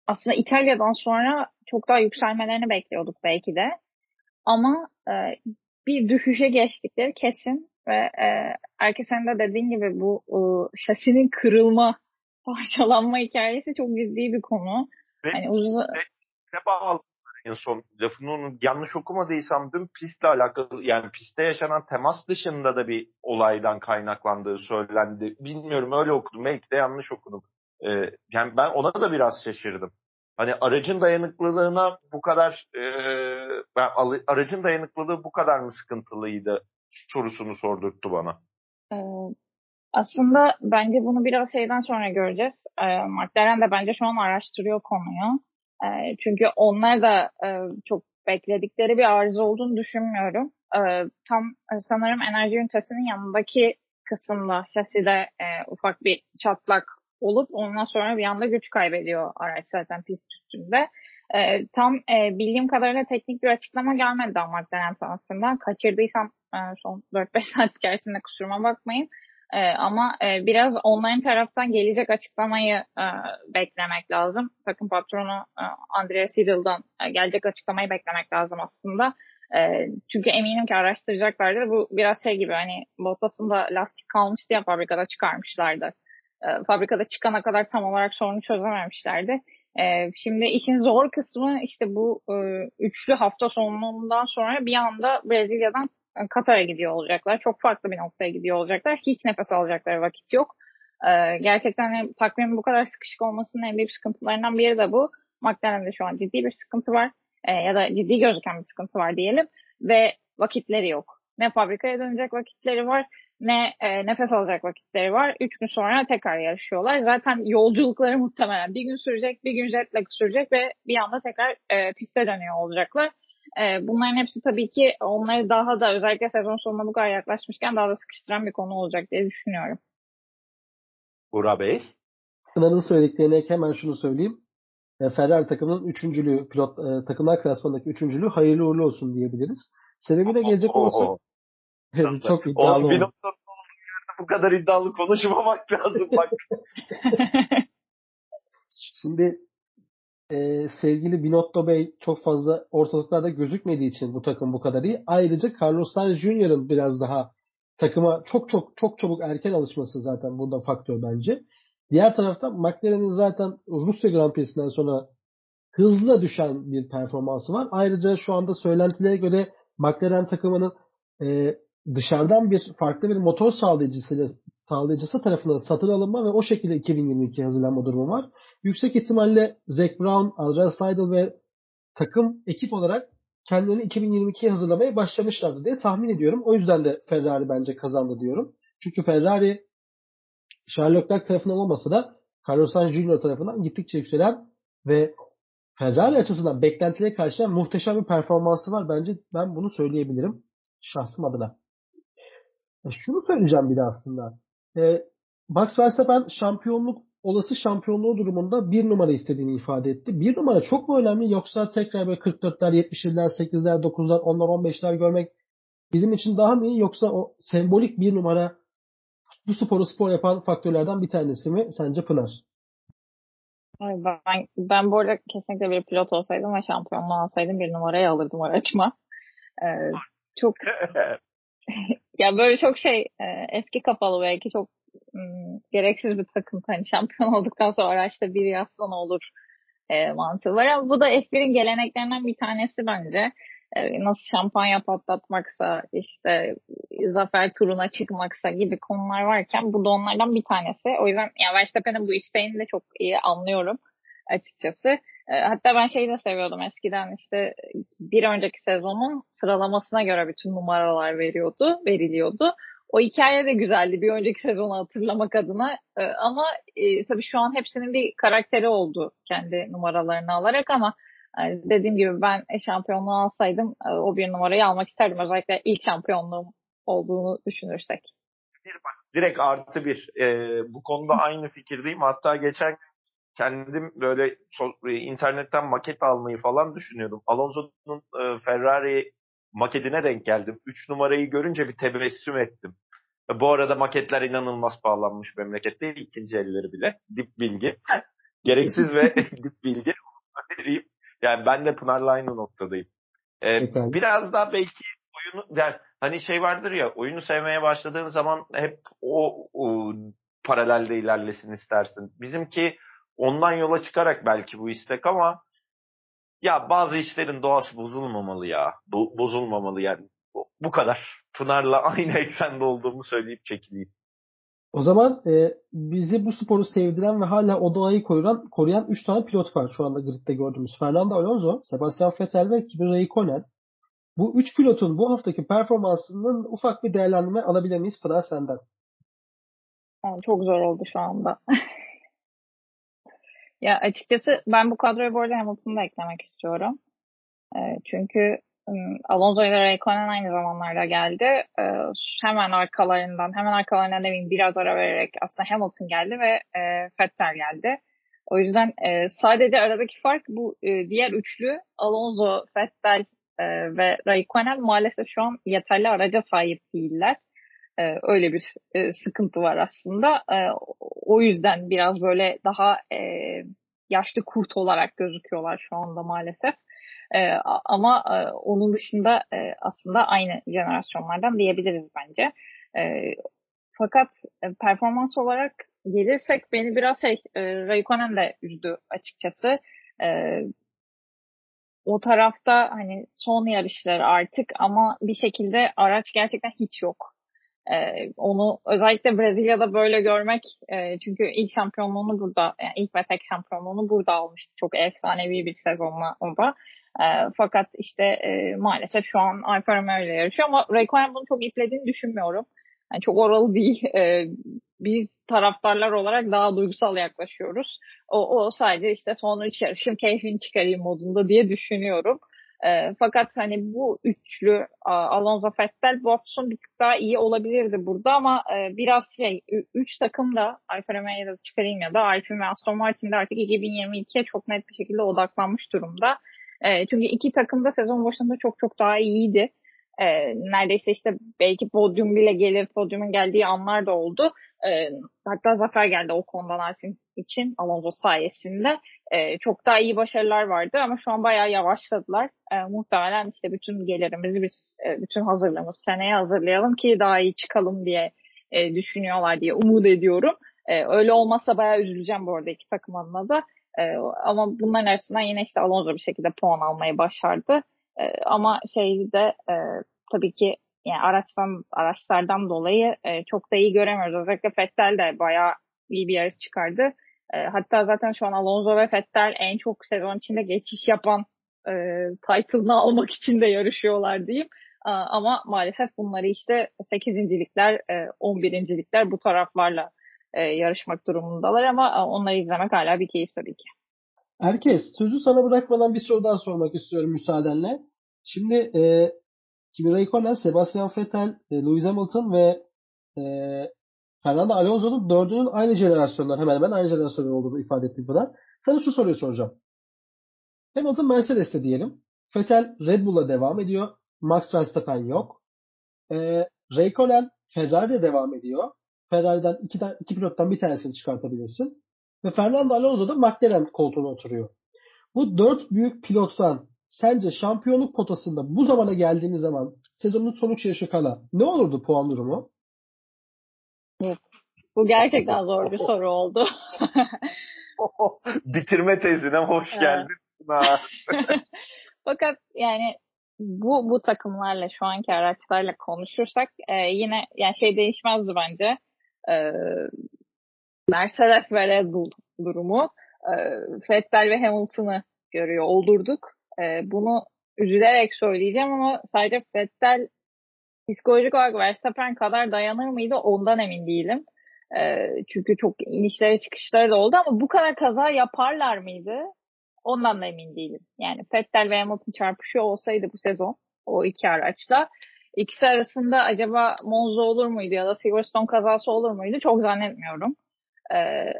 aslında İtalya'dan sonra çok daha yükselmelerini bekliyorduk belki de. Ama e, bir düşüşe geçtikleri kesin ve e, herkesin de dediğin gibi bu e, şasinin kırılma, *laughs* parçalanma hikayesi çok ciddi bir konu. Ve hani uzun... piste bağlı en son lafını onu yanlış okumadıysam dün pistle alakalı yani pistte yaşanan temas dışında da bir olaydan kaynaklandığı söylendi. Bilmiyorum öyle okudum belki de yanlış okudum. Ee, yani ben ona da biraz şaşırdım. Hani aracın dayanıklılığına bu kadar e, aracın dayanıklılığı bu kadar mı sıkıntılıydı sorusunu sordurttu bana. Ee, aslında bence bunu biraz şeyden sonra göreceğiz. Ee, McLaren de bence şu an araştırıyor konuyu. Ee, çünkü onlar da e, çok bekledikleri bir arıza olduğunu düşünmüyorum. Tam e, sanırım enerji ünitesinin yanındaki kısımda şaside e, ufak bir çatlak olup ondan sonra bir anda güç kaybediyor araç zaten pist üstünde. E, tam e, bildiğim kadarıyla teknik bir açıklama gelmedi McLaren tarafından. Kaçırdıysam e, son 4-5 *laughs* saat içerisinde kusuruma bakmayın. E, ama e, biraz onların taraftan gelecek açıklamayı e, beklemek lazım. Takım patronu e, Andrea Siegel'dan e, gelecek açıklamayı beklemek lazım aslında. E, çünkü eminim ki araştıracaklardır. Bu biraz şey gibi hani Bottas'ın da lastik kalmış diye fabrikada çıkarmışlardı e, fabrikada çıkana kadar tam olarak sorunu çözememişlerdi. E, şimdi işin zor kısmı işte bu e, üçlü hafta sonundan sonra bir anda Brezilya'dan Katar'a gidiyor olacaklar. Çok farklı bir noktaya gidiyor olacaklar. Hiç nefes alacakları vakit yok. Gerçekten hani, takvimin bu kadar sıkışık olmasının en büyük sıkıntılarından biri de bu. McLaren'de şu an ciddi bir sıkıntı var. Ya da ciddi gözüken bir sıkıntı var diyelim. Ve vakitleri yok. Ne fabrikaya dönecek vakitleri var ne e, nefes alacak vakitleri var. Üç gün sonra tekrar yarışıyorlar. Zaten yolculukları muhtemelen bir gün sürecek, bir gün jetlag sürecek ve bir anda tekrar e, piste dönüyor olacaklar. E, bunların hepsi tabii ki onları daha da özellikle sezon sonuna bu kadar yaklaşmışken daha da sıkıştıran bir konu olacak diye düşünüyorum. Burak Bey? Pınar'ın söylediklerine hemen şunu söyleyeyim. E, Ferrari takımının üçüncülüğü, pilot e, takımlar klasmanındaki üçüncülüğü hayırlı uğurlu olsun diyebiliriz. Sebebine gelecek olursak çok iddialı o, bir bu kadar iddialı konuşmamak lazım bak. *laughs* Şimdi e, sevgili Binotto Bey çok fazla ortalıklarda gözükmediği için bu takım bu kadar iyi. Ayrıca Carlos Sainz Jr.'ın biraz daha takıma çok çok çok çabuk erken alışması zaten burada faktör bence. Diğer taraftan McLaren'in zaten Rusya Grand Prix'sinden sonra hızla düşen bir performansı var. Ayrıca şu anda söylentilere göre McLaren takımının e, dışarıdan bir farklı bir motor sağlayıcısıyla sağlayıcısı tarafından satın alınma ve o şekilde 2022 hazırlanma durumu var. Yüksek ihtimalle Zac Brown, Andreas Seidel ve takım ekip olarak kendilerini 2022'ye hazırlamaya başlamışlardı diye tahmin ediyorum. O yüzden de Ferrari bence kazandı diyorum. Çünkü Ferrari Charles Leclerc tarafından olmasa da Carlos Sainz Jr. tarafından gittikçe yükselen ve Ferrari açısından beklentilere karşı muhteşem bir performansı var. Bence ben bunu söyleyebilirim şahsım adına. E, şunu söyleyeceğim bir de aslında. E, Max Verstappen şampiyonluk olası şampiyonluğu durumunda bir numara istediğini ifade etti. Bir numara çok mu önemli yoksa tekrar böyle 44'ler, 70'ler, 8'ler, 9'lar, 10'lar, 15'ler görmek bizim için daha mı iyi yoksa o sembolik bir numara bu sporu spor yapan faktörlerden bir tanesi mi sence Pınar? Ben, ben bu arada kesinlikle bir pilot olsaydım ve şampiyonluğu alsaydım bir numarayı alırdım araçıma. Ee, çok *laughs* ya böyle çok şey e, eski kafalı belki çok gereksiz bir takım. Hani şampiyon *laughs* olduktan sonra araçta bir yazsan olur e, mantığı var. Ama bu da F1'in geleneklerinden bir tanesi bence. E, nasıl şampanya patlatmaksa, işte zafer turuna çıkmaksa gibi konular varken bu da onlardan bir tanesi. O yüzden ya Verstappen'in bu isteğini de çok iyi anlıyorum açıkçası. E, hatta ben şeyi de seviyordum eskiden işte bir önceki sezonun sıralamasına göre bütün numaralar veriyordu, veriliyordu. o hikaye de güzeldi bir önceki sezonu hatırlamak adına. E, ama e, tabii şu an hepsinin bir karakteri oldu kendi numaralarını alarak ama dediğim gibi ben şampiyonluğu alsaydım o bir numarayı almak isterdim. Özellikle ilk şampiyonluğum olduğunu düşünürsek. Direkt artı bir. Ee, bu konuda aynı fikirdeyim. Hatta geçen kendim böyle e, internetten maket almayı falan düşünüyordum. Alonso'nun e, Ferrari maketine denk geldim. 3 numarayı görünce bir tebessüm ettim. E, bu arada maketler inanılmaz pahalanmış memlekette. ikinci elleri bile. Dip bilgi. *laughs* Gereksiz ve *laughs* dip bilgi. Yani ben de Pınar'la aynı noktadayım. Ee, biraz daha belki oyunu yani hani şey vardır ya oyunu sevmeye başladığın zaman hep o, o paralelde ilerlesin istersin. Bizimki ondan yola çıkarak belki bu istek ama ya bazı işlerin doğası bozulmamalı ya. Bu, bozulmamalı yani. Bu, bu kadar. Pınar'la aynı eksende olduğumu söyleyip çekileyim. O zaman e, bizi bu sporu sevdiren ve hala o doğayı koruyan, koruyan 3 tane pilot var şu anda gridde gördüğümüz. Fernando Alonso, Sebastian Vettel ve Kimi Räikkönen. Bu üç pilotun bu haftaki performansının ufak bir değerlendirme alabilir miyiz Pınar senden? Yani çok zor oldu şu anda. *laughs* ya açıkçası ben bu kadroya bu arada Hamilton'ı da eklemek istiyorum. E, çünkü Alonso ile Raikkonen aynı zamanlarda geldi. E, hemen arkalarından, hemen arkalarından demeyeyim biraz ara vererek aslında Hamilton geldi ve e, Vettel geldi. O yüzden e, sadece aradaki fark bu e, diğer üçlü Alonso, Vettel e, ve Raikkonen maalesef şu an yeterli araca sahip değiller. E, öyle bir e, sıkıntı var aslında. E, o yüzden biraz böyle daha yaşlı kurt olarak gözüküyorlar şu anda maalesef. Ama onun dışında aslında aynı jenerasyonlardan diyebiliriz bence. Fakat performans olarak gelirsek beni biraz şey e, de üzdü açıkçası. O tarafta hani son yarışlar artık ama bir şekilde araç gerçekten hiç yok. Ee, onu özellikle Brezilya'da böyle görmek e, çünkü ilk şampiyonluğunu burada yani ilk ve tek şampiyonluğunu burada almıştı. Çok efsanevi bir sezonla o da. E, fakat işte e, maalesef şu an Alfa Romeo ile yarışıyor ama Raikkonen bunu çok iplediğini düşünmüyorum. Yani çok oralı değil. E, biz taraftarlar olarak daha duygusal yaklaşıyoruz. O, o sadece işte son üç yarışın keyfini çıkarayım modunda diye düşünüyorum. E, fakat hani bu üçlü Alonso Vettel Watson bir tık daha iyi olabilirdi burada ama e, biraz şey üç takım da Alfa Romeo'ya da çıkarayım ya da Alpine ve Aston Martin'de artık 2022'ye çok net bir şekilde odaklanmış durumda. E, çünkü iki takım da sezon başında çok çok daha iyiydi. E, neredeyse işte belki podyum bile gelir, podyumun geldiği anlar da oldu. E, hatta zafer geldi o konudan Alpin için Alonso sayesinde. E, çok daha iyi başarılar vardı ama şu an bayağı yavaşladılar. E, muhtemelen işte bütün gelirimizi biz, e, bütün hazırlığımız seneye hazırlayalım ki daha iyi çıkalım diye e, düşünüyorlar diye umut ediyorum. E, öyle olmazsa bayağı üzüleceğim bu arada iki takım adına da. E, ama bunların arasından yine işte Alonso bir şekilde puan almayı başardı. E, ama şeyde e, tabii ki yani araçtan araçlardan dolayı e, çok da iyi göremiyoruz. Özellikle Fettel de bayağı iyi bir yarış çıkardı. E, hatta zaten şu an Alonso ve Fettel en çok sezon içinde geçiş yapan e, title'ını almak için de yarışıyorlar diyeyim. E, ama maalesef bunları işte 8.likler, e, 11.likler bu taraflarla e, yarışmak durumundalar ama e, onları izlemek hala bir keyif tabii ki. Herkes sözü sana bırakmadan bir soru daha sormak istiyorum müsaadenle. Şimdi e, Kimi Raikkonen, Sebastian Vettel, e, Lewis Hamilton ve e, Fernando Alonso'nun dördünün aynı jenerasyonlar hemen hemen aynı jenerasyonlar olduğunu ifade ettiğim kadar. Sana şu soruyu soracağım. Hamilton Mercedes'te diyelim. Vettel Red Bull'la devam ediyor. Max Verstappen yok. E, Raikkonen Ferrari'de devam ediyor. Ferrari'den iki, iki pilottan bir tanesini çıkartabilirsin. Ve Fernando Alonso da McLaren koltuğuna oturuyor. Bu dört büyük pilottan sence şampiyonluk potasında bu zamana geldiğimiz zaman sezonun sonuç yaşı kala ne olurdu puan durumu? Bu gerçekten zor bir *laughs* soru oldu. *laughs* Bitirme tezine hoş geldin. *laughs* Fakat yani bu bu takımlarla şu anki araçlarla konuşursak e, yine yani şey değişmezdi bence. E, Mercedes ve Red Bull durumu e, Vettel ve Hamilton'ı görüyor oldurduk. E, bunu üzülerek söyleyeceğim ama sadece Vettel psikolojik olarak Verstappen kadar dayanır mıydı ondan emin değilim. E, çünkü çok inişleri çıkışları da oldu ama bu kadar kaza yaparlar mıydı? Ondan da emin değilim. Yani Vettel ve Hamilton çarpışıyor olsaydı bu sezon o iki araçla ikisi arasında acaba Monza olur muydu ya da Silverstone kazası olur muydu? Çok zannetmiyorum. Ee,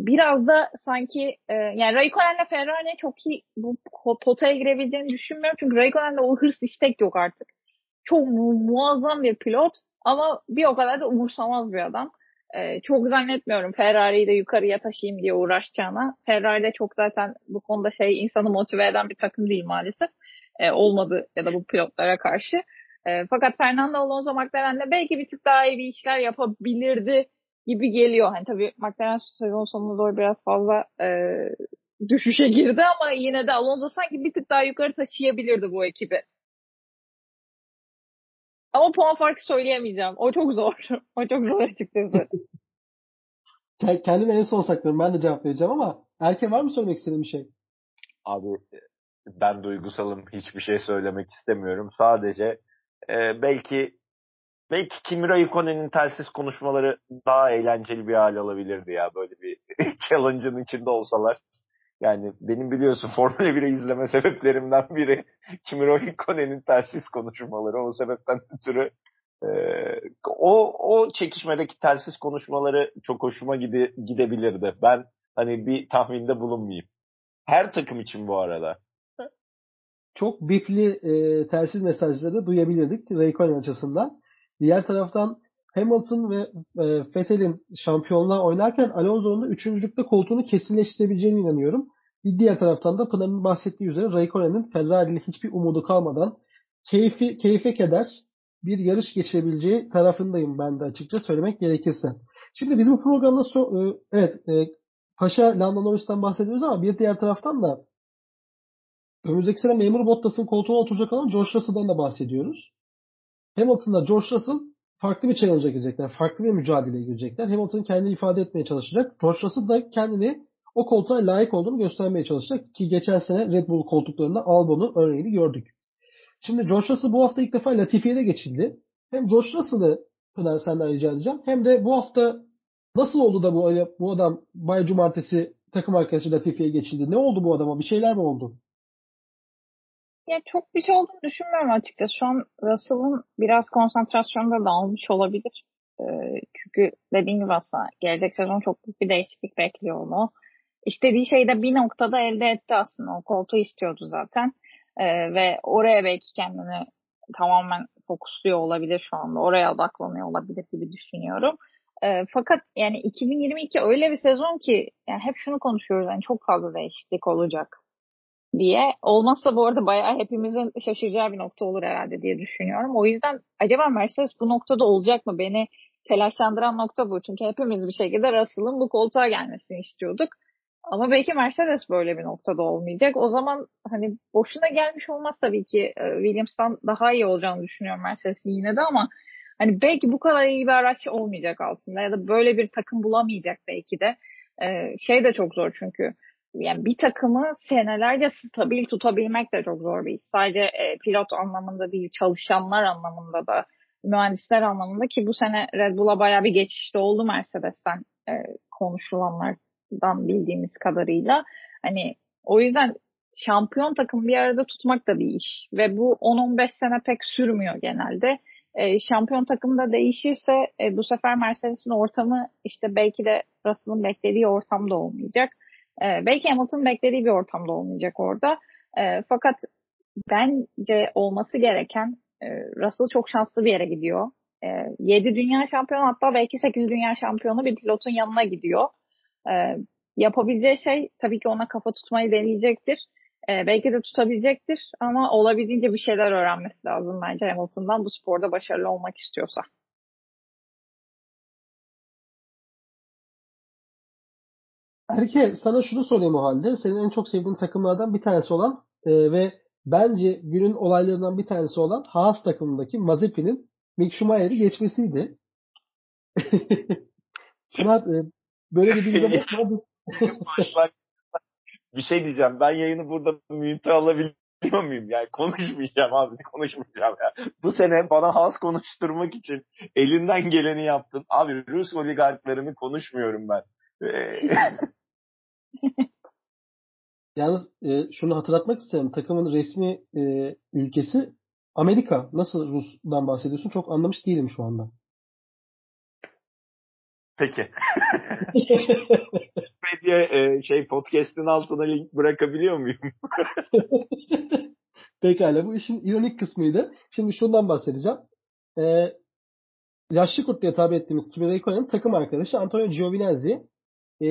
biraz da sanki e, yani Raikkonen'le Ferrari çok iyi bu potaya girebileceğini düşünmüyorum. Çünkü Raikkonen'de o hırs istek yok artık. Çok mu muazzam bir pilot ama bir o kadar da umursamaz bir adam. Ee, çok zannetmiyorum Ferrari'yi de yukarıya taşıyayım diye uğraşacağına. Ferrari de çok zaten bu konuda şey insanı motive eden bir takım değil maalesef. Ee, olmadı ya da bu pilotlara karşı. Ee, fakat Fernando Alonso McLaren'de belki bir tık daha iyi bir işler yapabilirdi gibi geliyor. Hani tabii McLaren sezon sonuna doğru biraz fazla e, düşüşe girdi ama yine de Alonso sanki bir tık daha yukarı taşıyabilirdi bu ekibi. Ama puan farkı söyleyemeyeceğim. O çok zor. *laughs* o çok zor açıkçası. Kendime en son saklıyorum. Ben de cevap vereceğim ama Erke var mı söylemek istediğin bir şey? Abi ben duygusalım. Hiçbir şey söylemek istemiyorum. Sadece e, belki belki Kimi Raikkonen'in telsiz konuşmaları daha eğlenceli bir hal alabilirdi ya. Böyle bir *laughs* challenge'ın içinde olsalar. Yani benim biliyorsun *laughs* Formula 1'i izleme sebeplerimden biri *laughs* Kimi Raikkonen'in telsiz konuşmaları. O sebepten ötürü e, o, o çekişmedeki telsiz konuşmaları çok hoşuma gide, gidebilirdi. Ben hani bir tahminde bulunmayayım. Her takım için bu arada. Çok bipli e, telsiz mesajları duyabilirdik Raikkonen açısından. Diğer taraftan Hamilton ve e, Vettel'in şampiyonluğa oynarken Alonso'nun da üçüncülükte koltuğunu kesinleştirebileceğine inanıyorum. Bir diğer taraftan da Pınar'ın bahsettiği üzere Raikkonen'in Ferrari'li hiçbir umudu kalmadan keyfi, keyfe keder bir yarış geçirebileceği tarafındayım ben de açıkça söylemek gerekirse. Şimdi bizim programda so e, evet e, Paşa Lando Norris'ten bahsediyoruz ama bir diğer taraftan da önümüzdeki sene memur Bottas'ın koltuğuna oturacak olan George Russell'dan da bahsediyoruz. Hamilton'la George Russell farklı bir challenge'a girecekler. Farklı bir mücadeleye girecekler. Hamilton kendini ifade etmeye çalışacak. George Russell da kendini o koltuğa layık olduğunu göstermeye çalışacak. Ki geçen sene Red Bull koltuklarında Albon'u örneğini gördük. Şimdi George Russell bu hafta ilk defa Latifi'ye de geçildi. Hem George Russell'ı Pınar senden rica edeceğim. Hem de bu hafta nasıl oldu da bu, bu adam Bay Cumartesi takım arkadaşı Latifi'ye geçildi? Ne oldu bu adama? Bir şeyler mi oldu? Ya çok bir şey olduğunu düşünmüyorum açıkçası. Şu an Russell'ın biraz konsantrasyonda dağılmış olabilir. Ee, çünkü dediğim gibi aslında gelecek sezon çok büyük bir değişiklik bekliyor onu. İstediği şeyi de bir noktada elde etti aslında. O koltuğu istiyordu zaten. Ee, ve oraya belki kendini tamamen fokusluyor olabilir şu anda. Oraya odaklanıyor olabilir gibi düşünüyorum. E, fakat yani 2022 öyle bir sezon ki yani hep şunu konuşuyoruz yani çok fazla değişiklik olacak diye. Olmazsa bu arada bayağı hepimizin şaşıracağı bir nokta olur herhalde diye düşünüyorum. O yüzden acaba Mercedes bu noktada olacak mı? Beni telaşlandıran nokta bu. Çünkü hepimiz bir şekilde Russell'ın bu koltuğa gelmesini istiyorduk. Ama belki Mercedes böyle bir noktada olmayacak. O zaman hani boşuna gelmiş olmaz tabii ki. E, Williams'tan daha iyi olacağını düşünüyorum Mercedes'in yine de ama hani belki bu kadar iyi bir araç olmayacak altında ya da böyle bir takım bulamayacak belki de. Ee, şey de çok zor çünkü yani bir takımı senelerce stabil tutabilmek de çok zor bir iş. Sadece e, pilot anlamında değil, çalışanlar anlamında da, mühendisler anlamında ki bu sene Red Bull'a bayağı bir geçişte oldu Mercedes'ten e, konuşulanlardan bildiğimiz kadarıyla. Hani o yüzden şampiyon takım bir arada tutmak da bir iş ve bu 10-15 sene pek sürmüyor genelde. E, şampiyon takım da değişirse e, bu sefer Mercedes'in ortamı işte belki de Russell'ın beklediği ortamda olmayacak. E, belki Hamilton beklediği bir ortamda olmayacak orada. E, fakat bence olması gereken e, Russell çok şanslı bir yere gidiyor. E, 7 dünya şampiyonu hatta belki 8 dünya şampiyonu bir pilotun yanına gidiyor. E, yapabileceği şey tabii ki ona kafa tutmayı deneyecektir. E, belki de tutabilecektir ama olabildiğince bir şeyler öğrenmesi lazım bence Hamilton'dan bu sporda başarılı olmak istiyorsa. Erke sana şunu sorayım o halde. Senin en çok sevdiğin takımlardan bir tanesi olan e, ve bence günün olaylarından bir tanesi olan Haas takımındaki Mazepin'in Mick Schumacher'i geçmesiydi. *laughs* Şuna, e, böyle dediğimde *laughs* bir şey diyeceğim. Ben yayını burada mute alabilir diyor muyum? Yani konuşmayacağım abi konuşmayacağım ya. Bu sene bana has konuşturmak için elinden geleni yaptın. Abi Rus oligarklarını konuşmuyorum ben. *laughs* *laughs* Yalnız e, şunu hatırlatmak isterim. Takımın resmi e, ülkesi Amerika. Nasıl Rus'dan bahsediyorsun? Çok anlamış değilim şu anda. Peki. *laughs* Medya e, şey podcast'in altına link bırakabiliyor muyum? *laughs* Pekala. Bu işin ironik kısmıydı. Şimdi şundan bahsedeceğim. E, yaşlı kurt diye tabi ettiğimiz Kimi Räikkönen'in takım arkadaşı Antonio Giovinazzi e,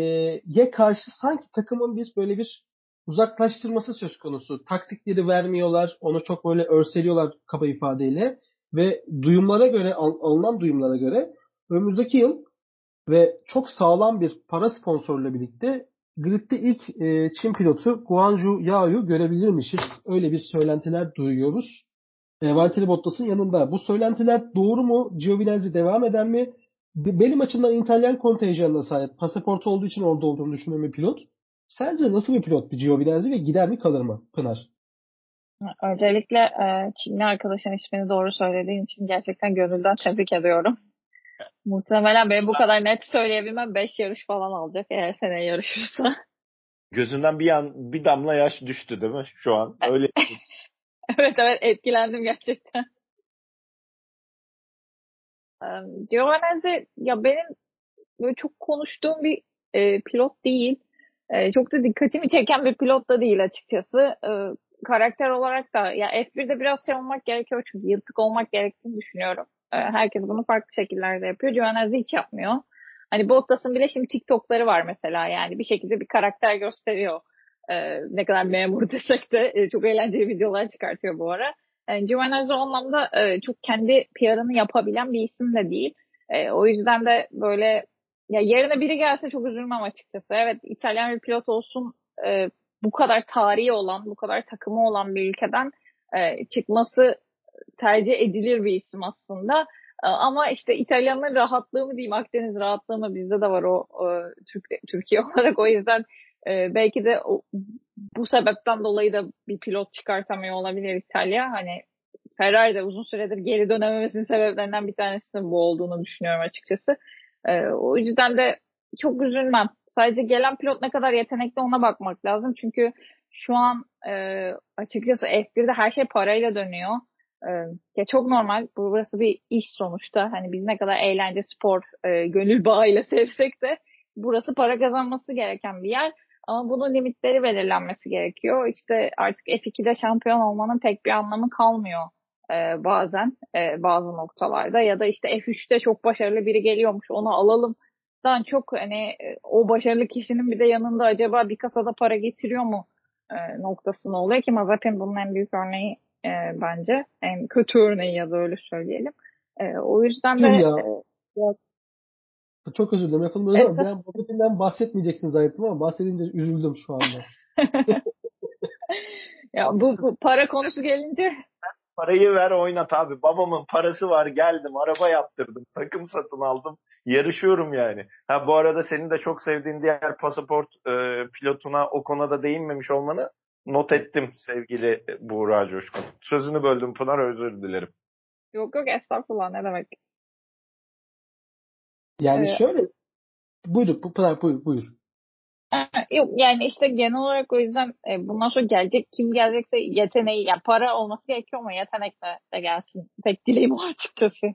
ye karşı sanki takımın biz böyle bir uzaklaştırması söz konusu. Taktikleri vermiyorlar. Onu çok böyle örseliyorlar kaba ifadeyle. Ve duyumlara göre, alınan duyumlara göre önümüzdeki yıl ve çok sağlam bir para sponsoruyla birlikte gridde ilk e, Çin pilotu Guanju Yao'yu görebilirmişiz. Öyle bir söylentiler duyuyoruz. E, Valtteri Bottas'ın yanında. Bu söylentiler doğru mu? Giovinazzi devam eder mi? Benim açımdan İtalyan kontenjanına sahip. Pasaportu olduğu için orada olduğunu düşündüğüm bir pilot. Sence nasıl bir pilot bir Giovinazzi ve gider mi kalır mı Pınar? Öncelikle e, Çinli arkadaşın ismini doğru söylediğin için gerçekten gönülden tebrik ediyorum. Muhtemelen benim bu kadar net söyleyebilmem 5 yarış falan alacak eğer seneye yarışırsa. Gözünden bir an bir damla yaş düştü değil mi şu an? Öyle. *laughs* evet evet etkilendim gerçekten. Giovanazzi ya benim böyle çok konuştuğum bir e, pilot değil. E, çok da dikkatimi çeken bir pilot da değil açıkçası. E, karakter olarak da ya F1'de biraz şey olmak gerekiyor çünkü yırtık olmak gerektiğini düşünüyorum. E, herkes bunu farklı şekillerde yapıyor. Giovanazzi hiç yapmıyor. Hani Bottas'ın bile şimdi TikTok'ları var mesela yani bir şekilde bir karakter gösteriyor. E, ne kadar memur desek de e, çok eğlenceli videolar çıkartıyor bu ara. Yani Giovanazzi o anlamda e, çok kendi PR'ını yapabilen bir isim de değil. E, o yüzden de böyle ya yerine biri gelse çok üzülmem açıkçası. Evet İtalyan bir pilot olsun e, bu kadar tarihi olan, bu kadar takımı olan bir ülkeden e, çıkması tercih edilir bir isim aslında. E, ama işte İtalyanların rahatlığı mı diyeyim, Akdeniz rahatlığı mı bizde de var o, o Türk, Türkiye *laughs* olarak. O yüzden e, belki de o, bu sebepten dolayı da bir pilot çıkartamıyor olabilir İtalya. Hani Ferrari de uzun süredir geri dönememesinin sebeplerinden bir tanesinin bu olduğunu düşünüyorum açıkçası. E, o yüzden de çok üzülmem. Sadece gelen pilot ne kadar yetenekli ona bakmak lazım. Çünkü şu an e, açıkçası F1'de her şey parayla dönüyor. E, ya çok normal. Burası bir iş sonuçta. Hani biz ne kadar eğlence, spor, e, gönül bağıyla *laughs* sevsek de burası para kazanması gereken bir yer. Ama bunun limitleri belirlenmesi gerekiyor. İşte artık F2'de şampiyon olmanın pek bir anlamı kalmıyor e, bazen e, bazı noktalarda ya da işte F3'te çok başarılı biri geliyormuş onu alalım dan çok hani e, o başarılı kişinin bir de yanında acaba bir kasada para getiriyor mu e, noktasına oluyor ki Mazepin bunun en büyük örneği e, bence en kötü örneği ya da öyle söyleyelim. E, o yüzden de ya. E, çok özür dilerim. Yapalım ama ben Mazepin'den bahsetmeyeceksin zannettim ama bahsedince üzüldüm şu anda. *laughs* ya bu, bu para konusu gelince Parayı ver oynat abi. Babamın parası var geldim araba yaptırdım. Takım satın aldım. Yarışıyorum yani. Ha bu arada senin de çok sevdiğin diğer pasaport e, pilotuna o konuda değinmemiş olmanı not ettim sevgili Buğra Coşkun. Sözünü böldüm Pınar özür dilerim. Yok yok estağfurullah ne demek. Yani ee, şöyle buyur Pınar buyur buyur. Yok yani işte genel olarak o yüzden e, bundan sonra gelecek kim gelecekse yeteneği yani para olması gerekiyor ama yetenek de, de gelsin. Tek dileğim o açıkçası.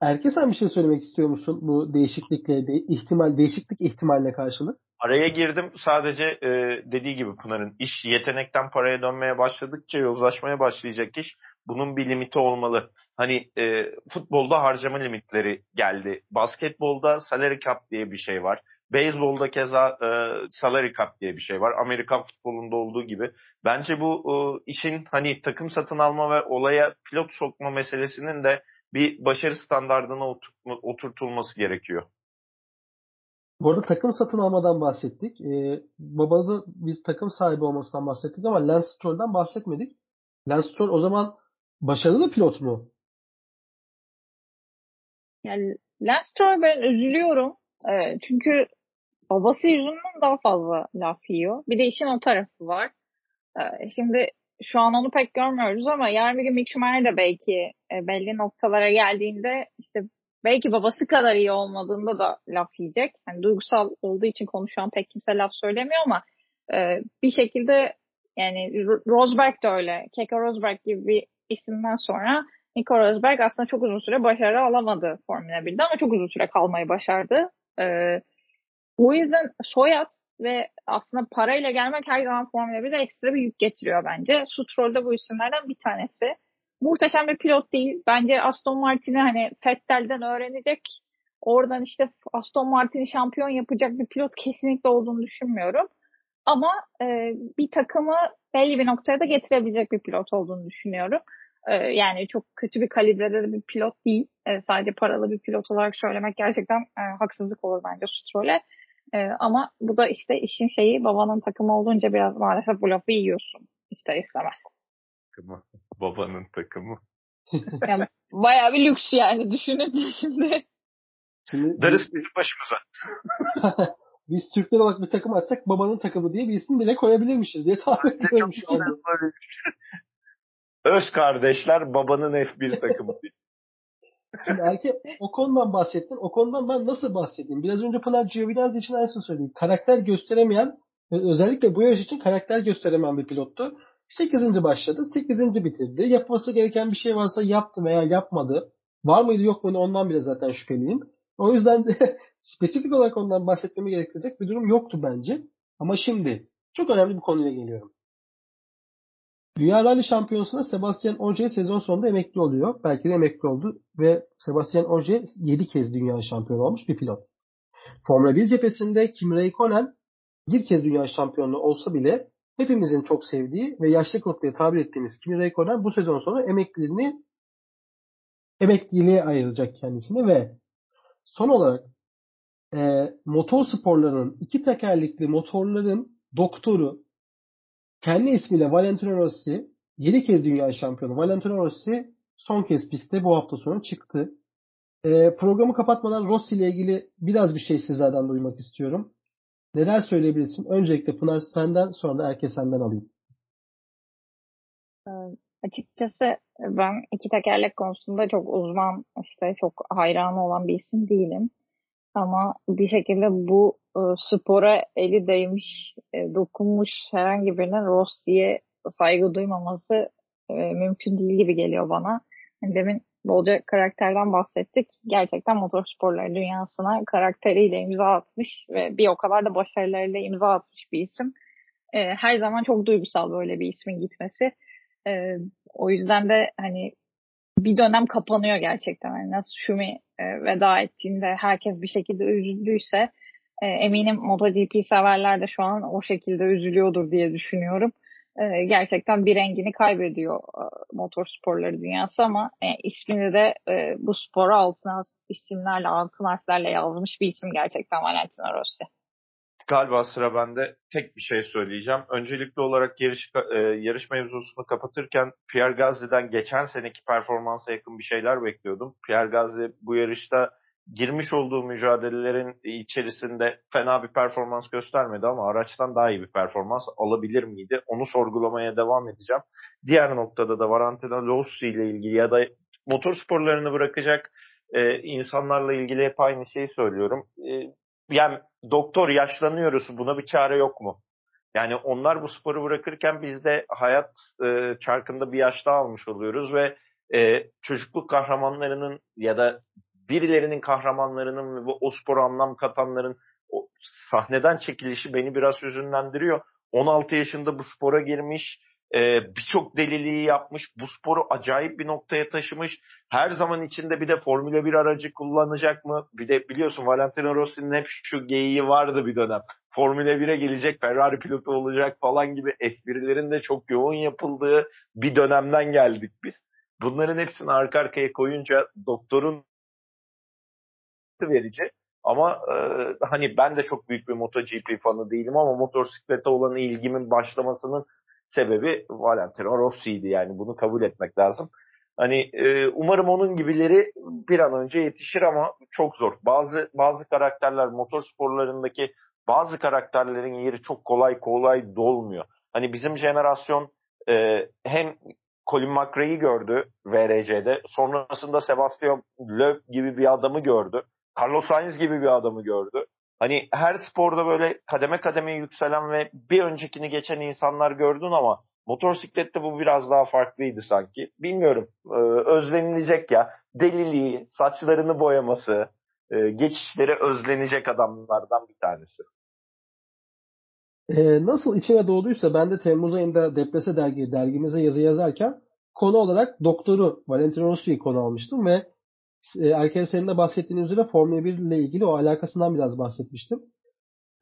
Erke sen bir şey söylemek istiyor musun bu değişiklikle de, ihtimal değişiklik ihtimaline karşılık? Araya girdim sadece e, dediği gibi Pınar'ın iş yetenekten paraya dönmeye başladıkça yozlaşmaya başlayacak iş bunun bir limiti olmalı. Hani e, futbolda harcama limitleri geldi. Basketbolda salary cap diye bir şey var. Beyzbolda keza e, salary cap diye bir şey var. Amerikan futbolunda olduğu gibi. Bence bu e, işin hani takım satın alma ve olaya pilot sokma meselesinin de bir başarı standartına oturtulması gerekiyor. Bu arada takım satın almadan bahsettik. Ee, babada biz takım sahibi olmasından bahsettik ama Lance Stroll'dan bahsetmedik. Lance Stroll o zaman başarılı pilot mu? Yani Lance ben üzülüyorum. Ee, çünkü babası yüzünden daha fazla laf yiyor. Bir de işin o tarafı var. Ee, şimdi şu an onu pek görmüyoruz ama yarın bir gün Mick Schumacher de belki e, belli noktalara geldiğinde işte belki babası kadar iyi olmadığında da laf yiyecek. Yani duygusal olduğu için konuşan pek kimse laf söylemiyor ama e, bir şekilde yani Rosberg de öyle. Keke Rosberg gibi bir isimden sonra Nico Rosberg aslında çok uzun süre başarı alamadı Formula 1'de ama çok uzun süre kalmayı başardı. Ee, o yüzden soyad ve aslında parayla gelmek her zaman Formula 1'de ekstra bir yük getiriyor bence. Stroll de bu isimlerden bir tanesi. Muhteşem bir pilot değil. Bence Aston Martin'i hani Vettel'den öğrenecek. Oradan işte Aston Martin'i şampiyon yapacak bir pilot kesinlikle olduğunu düşünmüyorum. Ama e, bir takımı belli bir noktaya da getirebilecek bir pilot olduğunu düşünüyorum. E, yani çok kötü bir kalibrede bir pilot değil. E, sadece paralı bir pilot olarak söylemek gerçekten e, haksızlık olur bence Stroll'e. E, ama bu da işte işin şeyi babanın takımı olunca biraz maalesef bu lafı yiyorsun ister istemez. Takımı. Babanın takımı. *laughs* yani bayağı bir lüks yani düşününce *laughs* şimdi. şimdi Darıs bizim başımıza. *laughs* Biz Türkler olarak bir takım açsak babanın takımı diye bir isim bile koyabilirmişiz diye tahmin ediyorum şu anda. Öz kardeşler babanın F1 takımı. Şimdi erkek o konudan bahsettin. O konudan ben nasıl bahsedeyim? Biraz önce Pınar Giovinazzi için aynısını söyleyeyim. Karakter gösteremeyen özellikle bu yarış için karakter gösteremeyen bir pilottu. 8. başladı. 8. bitirdi. Yapması gereken bir şey varsa yaptı veya yapmadı. Var mıydı yok muydu ondan bile zaten şüpheliyim. O yüzden de *laughs* spesifik olarak ondan bahsetmemi gerektirecek bir durum yoktu bence. Ama şimdi çok önemli bir konuyla geliyorum. Dünya Rally Şampiyonası'nda Sebastian Ogier sezon sonunda emekli oluyor. Belki de emekli oldu ve Sebastian Ogier 7 kez dünya şampiyonu olmuş bir pilot. Formula 1 cephesinde Kim Raikkonen bir kez dünya şampiyonu olsa bile hepimizin çok sevdiği ve yaşlı diye tabir ettiğimiz Kimi Räikkönen bu sezon sonu emekliliğini emekliliğe ayıracak kendisine ve son olarak e, motor sporlarının iki tekerlekli motorların doktoru kendi ismiyle Valentino Rossi 7 kez dünya şampiyonu Valentino Rossi son kez pistte bu hafta sonu çıktı. E, programı kapatmadan Rossi ile ilgili biraz bir şey sizlerden duymak istiyorum. Neler söyleyebilirsin? Öncelikle Pınar senden sonra da Erke senden alayım. Ee, açıkçası ben iki tekerlek konusunda çok uzman, işte çok hayran olan bir isim değilim. Ama bir şekilde bu spora eli değmiş, e, dokunmuş herhangi birinin Rossi'ye saygı duymaması e, mümkün değil gibi geliyor bana. Yani demin bolca karakterden bahsettik. Gerçekten motorsporları dünyasına karakteriyle imza atmış ve bir o kadar da başarılarıyla imza atmış bir isim. E, her zaman çok duygusal böyle bir ismin gitmesi. E, o yüzden de hani bir dönem kapanıyor gerçekten. Yani nasıl Şumi e, veda ettiğinde herkes bir şekilde üzüldüyse e, eminim MotoGP severler de şu an o şekilde üzülüyordur diye düşünüyorum. E, gerçekten bir rengini kaybediyor e, motor dünyası ama e, ismini de e, bu spora altın isimlerle, altın harflerle yazmış bir isim gerçekten Valentino Rossi. Galiba sıra bende. Tek bir şey söyleyeceğim. Öncelikli olarak yarış, e, yarış mevzusunu kapatırken Pierre Gasly'den geçen seneki performansa yakın bir şeyler bekliyordum. Pierre Gasly bu yarışta girmiş olduğu mücadelelerin içerisinde fena bir performans göstermedi ama araçtan daha iyi bir performans alabilir miydi? Onu sorgulamaya devam edeceğim. Diğer noktada da Valentino Rossi ile ilgili ya da motor sporlarını bırakacak e, insanlarla ilgili hep aynı şeyi söylüyorum. E, yani doktor yaşlanıyoruz buna bir çare yok mu? Yani onlar bu sporu bırakırken biz de hayat e, çarkında bir yaşta almış oluyoruz ve e, çocukluk kahramanlarının ya da birilerinin kahramanlarının ve o spora anlam katanların o sahneden çekilişi beni biraz hüzünlendiriyor. 16 yaşında bu spora girmiş, e, birçok deliliği yapmış, bu sporu acayip bir noktaya taşımış. Her zaman içinde bir de Formula 1 aracı kullanacak mı? Bir de biliyorsun Valentino Rossi'nin hep şu geyiği vardı bir dönem. Formula 1'e gelecek, Ferrari pilotu olacak falan gibi esprilerin de çok yoğun yapıldığı bir dönemden geldik biz. Bunların hepsini arka arkaya koyunca doktorun verici. Ama e, hani ben de çok büyük bir MotoGP fanı değilim ama motosiklete olan ilgimin başlamasının sebebi Valentino Rossi'ydi yani bunu kabul etmek lazım. Hani e, umarım onun gibileri bir an önce yetişir ama çok zor. Bazı bazı karakterler motor sporlarındaki bazı karakterlerin yeri çok kolay kolay dolmuyor. Hani bizim jenerasyon e, hem Colin McRae'yi gördü VRC'de. Sonrasında Sebastian Loeb gibi bir adamı gördü. Carlos Sainz gibi bir adamı gördü. Hani her sporda böyle kademe kademe yükselen ve bir öncekini geçen insanlar gördün ama motosiklette bu biraz daha farklıydı sanki. Bilmiyorum. Ee, özlenilecek ya. Deliliği, saçlarını boyaması, e, geçişleri özlenecek adamlardan bir tanesi. Ee, nasıl içine doğduysa ben de Temmuz ayında Deprese dergi, dergimize yazı yazarken konu olarak doktoru Valentino Rossi'yi konu almıştım ve e, erken senin de bahsettiğin üzere Formula 1 ile ilgili o alakasından biraz bahsetmiştim.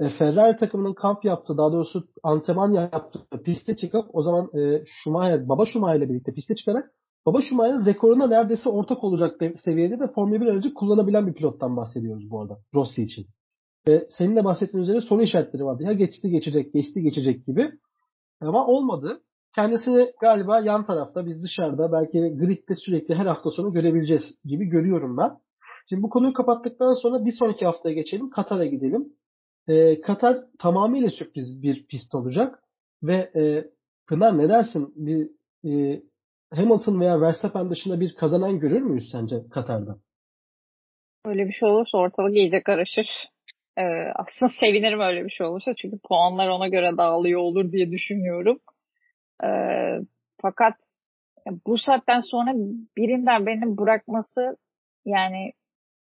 E, Ferrari takımının kamp yaptı, daha doğrusu antrenman yaptı, piste çıkıp o zaman e, Schumacher, baba Schumacher ile birlikte piste çıkarak baba Schumacher'ın rekoruna neredeyse ortak olacak seviyede de Formula 1 aracı kullanabilen bir pilottan bahsediyoruz bu arada Rossi için. Ve senin de bahsettiğin üzere soru işaretleri vardı. Ya geçti geçecek, geçti geçecek gibi. Ama olmadı. Kendisini galiba yan tarafta biz dışarıda belki gridde sürekli her hafta sonu görebileceğiz gibi görüyorum ben. Şimdi bu konuyu kapattıktan sonra bir sonraki haftaya geçelim. Katar'a gidelim. Ee, Katar tamamıyla sürpriz bir pist olacak. Ve e, Pınar ne dersin? Bir e, Hamilton veya Verstappen dışında bir kazanan görür müyüz sence Katar'da? Öyle bir şey olursa ortalık iyice karışır. Ee, aslında *laughs* sevinirim öyle bir şey olursa çünkü puanlar ona göre dağılıyor olur diye düşünüyorum. Ee, fakat bu saatten sonra birinden benim bırakması yani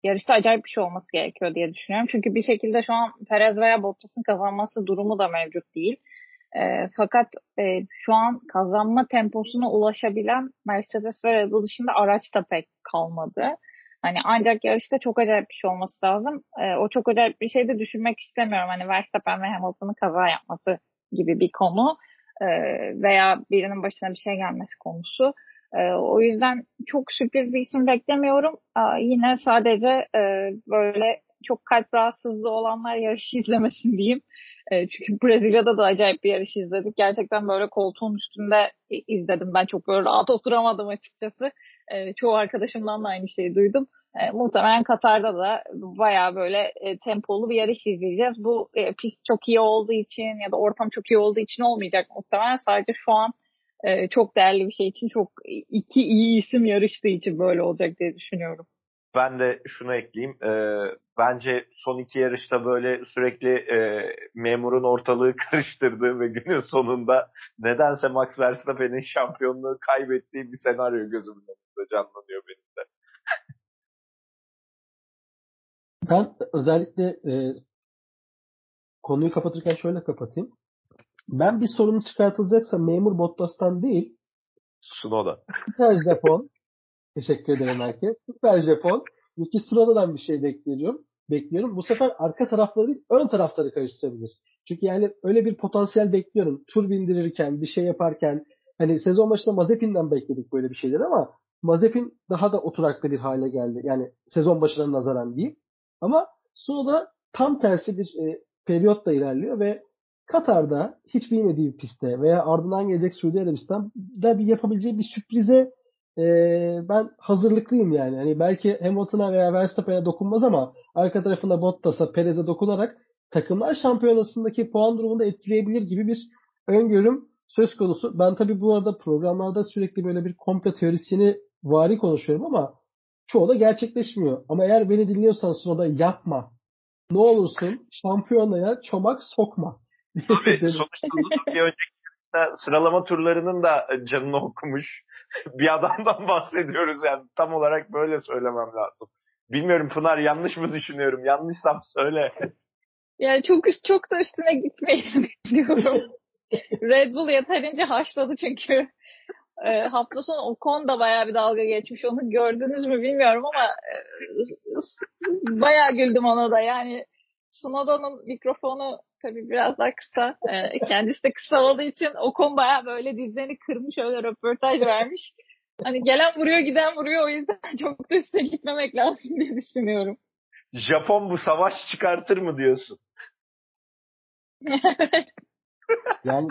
yarışta acayip bir şey olması gerekiyor diye düşünüyorum. Çünkü bir şekilde şu an Perez veya Bottas'ın kazanması durumu da mevcut değil. E, fakat e, şu an kazanma temposuna ulaşabilen Mercedes ve Red Bull dışında araç da pek kalmadı. Hani ancak yarışta çok acayip bir şey olması lazım. E, o çok acayip bir şey de düşünmek istemiyorum. Hani Verstappen ve Hamilton'ın kaza yapması gibi bir konu e, veya birinin başına bir şey gelmesi konusu. E, o yüzden çok sürpriz bir isim beklemiyorum. E, yine sadece böyle çok kalp rahatsızlığı olanlar yarışı izlemesin diyeyim. Çünkü Brezilya'da da acayip bir yarış izledik. Gerçekten böyle koltuğun üstünde izledim. Ben çok böyle rahat oturamadım açıkçası. Çoğu arkadaşımdan da aynı şeyi duydum. E, muhtemelen Katar'da da baya böyle e, tempolu bir yarış izleyeceğiz. Bu e, pist çok iyi olduğu için ya da ortam çok iyi olduğu için olmayacak muhtemelen. Sadece şu an e, çok değerli bir şey için çok iki iyi isim yarıştığı için böyle olacak diye düşünüyorum. Ben de şunu ekleyeyim. E, bence son iki yarışta böyle sürekli e, memurun ortalığı *laughs* karıştırdığı ve günün sonunda nedense Max Verstappen'in şampiyonluğu kaybettiği bir senaryo gözümün önünde canlanıyor benim de. Ben özellikle e, konuyu kapatırken şöyle kapatayım. Ben bir sorun çıkartılacaksa memur Bottas'tan değil Sunoda. Süper Japon. *laughs* Teşekkür ederim herkes. Süper Japon. Yuki Tsunoda'dan bir şey bekliyorum. Bekliyorum. Bu sefer arka tarafları değil, ön tarafları karıştırabilir. Çünkü yani öyle bir potansiyel bekliyorum. Tur bindirirken, bir şey yaparken. Hani sezon başında Mazepin'den bekledik böyle bir şeyler ama Mazepin daha da oturaklı bir hale geldi. Yani sezon başına nazaran değil. Ama Tsunoda tam tersi bir e, periyotta ilerliyor ve Katar'da hiç bilmediği bir pistte veya ardından gelecek Suudi Arabistan'da bir yapabileceği bir sürprize e, ben hazırlıklıyım yani. Hani belki Hamilton'a veya Verstappen'e dokunmaz ama arka tarafında Bottas'a, Perez'e dokunarak takımlar şampiyonasındaki puan durumunu etkileyebilir gibi bir öngörüm söz konusu. Ben tabii bu arada programlarda sürekli böyle bir komple teorisini vari konuşuyorum ama çoğu da gerçekleşmiyor. Ama eğer beni dinliyorsan sonra yapma. Ne olursun şampiyonaya çomak sokma. Tabii *laughs* sonuçta bir önceki sıralama turlarının da canını okumuş *laughs* bir adamdan bahsediyoruz yani. Tam olarak böyle söylemem lazım. Bilmiyorum Pınar yanlış mı düşünüyorum? Yanlışsam söyle. *laughs* Yani çok çok da üstüne gitmeyin diyorum. Red Bull yeterince haşladı çünkü. E, hafta sonu Ocon da bayağı bir dalga geçmiş. Onu gördünüz mü bilmiyorum ama e, bayağı güldüm ona da. Yani Sunoda'nın mikrofonu tabii biraz daha kısa. E, kendisi de kısa olduğu için Ocon bayağı böyle dizlerini kırmış öyle röportaj vermiş. Hani gelen vuruyor giden vuruyor o yüzden çok da üstüne gitmemek lazım diye düşünüyorum. Japon bu savaş çıkartır mı diyorsun? *laughs* yani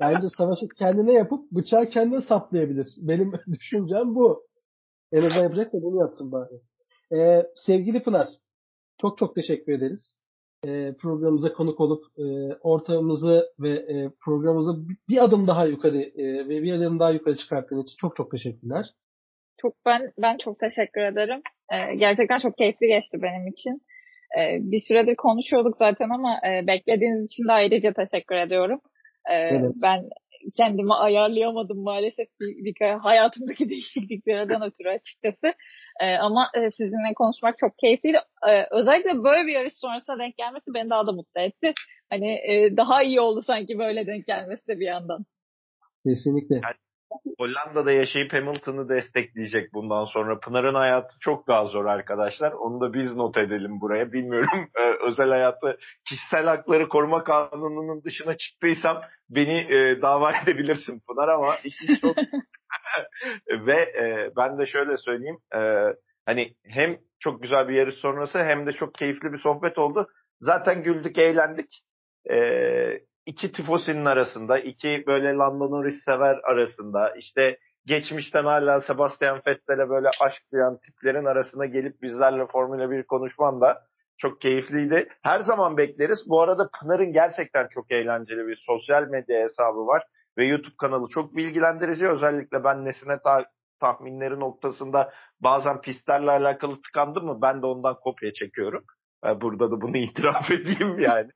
bence savaşı kendine yapıp bıçağı kendine saplayabilir. Benim *laughs* düşüncem bu. En azından yapacaksa bunu yapsın bari. Ee, sevgili Pınar, çok çok teşekkür ederiz. e, programımıza konuk olup e, ortamımızı ve e, programımızı bir adım daha yukarı e, ve bir adım daha yukarı çıkarttığın için çok çok teşekkürler. Çok ben ben çok teşekkür ederim. E, gerçekten çok keyifli geçti benim için. E, bir süredir konuşuyorduk zaten ama e, beklediğiniz için de ayrıca teşekkür ediyorum. E, evet. Ben kendimi ayarlayamadım maalesef bir, bir hayatımdaki *laughs* değişikliklerden ötürü açıkçası. E, ama e, sizinle konuşmak çok keyifliydi. E, özellikle böyle bir yarış sonrasında denk gelmesi beni daha da mutlu etti. Hani e, daha iyi oldu sanki böyle denk gelmesi de bir yandan. Kesinlikle. Yani Hollanda'da yaşayıp Hamilton'ı destekleyecek bundan sonra. Pınar'ın hayatı çok daha zor arkadaşlar. Onu da biz not edelim buraya. Bilmiyorum *laughs* e, özel hayatı kişisel hakları koruma kanununun dışına çıktıysam beni e, dava *laughs* edebilirsin Pınar ama işin çok *laughs* ve e, ben de şöyle söyleyeyim. E, hani hem çok güzel bir yarış sonrası hem de çok keyifli bir sohbet oldu. Zaten güldük, eğlendik. E, iki tifosinin arasında, iki böyle Lando Norris sever arasında, işte geçmişten hala Sebastian Vettel'e böyle aşk duyan tiplerin arasına gelip bizlerle Formula 1 konuşman da çok keyifliydi. Her zaman bekleriz. Bu arada Pınar'ın gerçekten çok eğlenceli bir sosyal medya hesabı var ve YouTube kanalı çok bilgilendirici. Özellikle ben nesine ta- tahminleri noktasında bazen pistlerle alakalı tıkandım mı ben de ondan kopya çekiyorum. Burada da bunu *laughs* itiraf edeyim yani.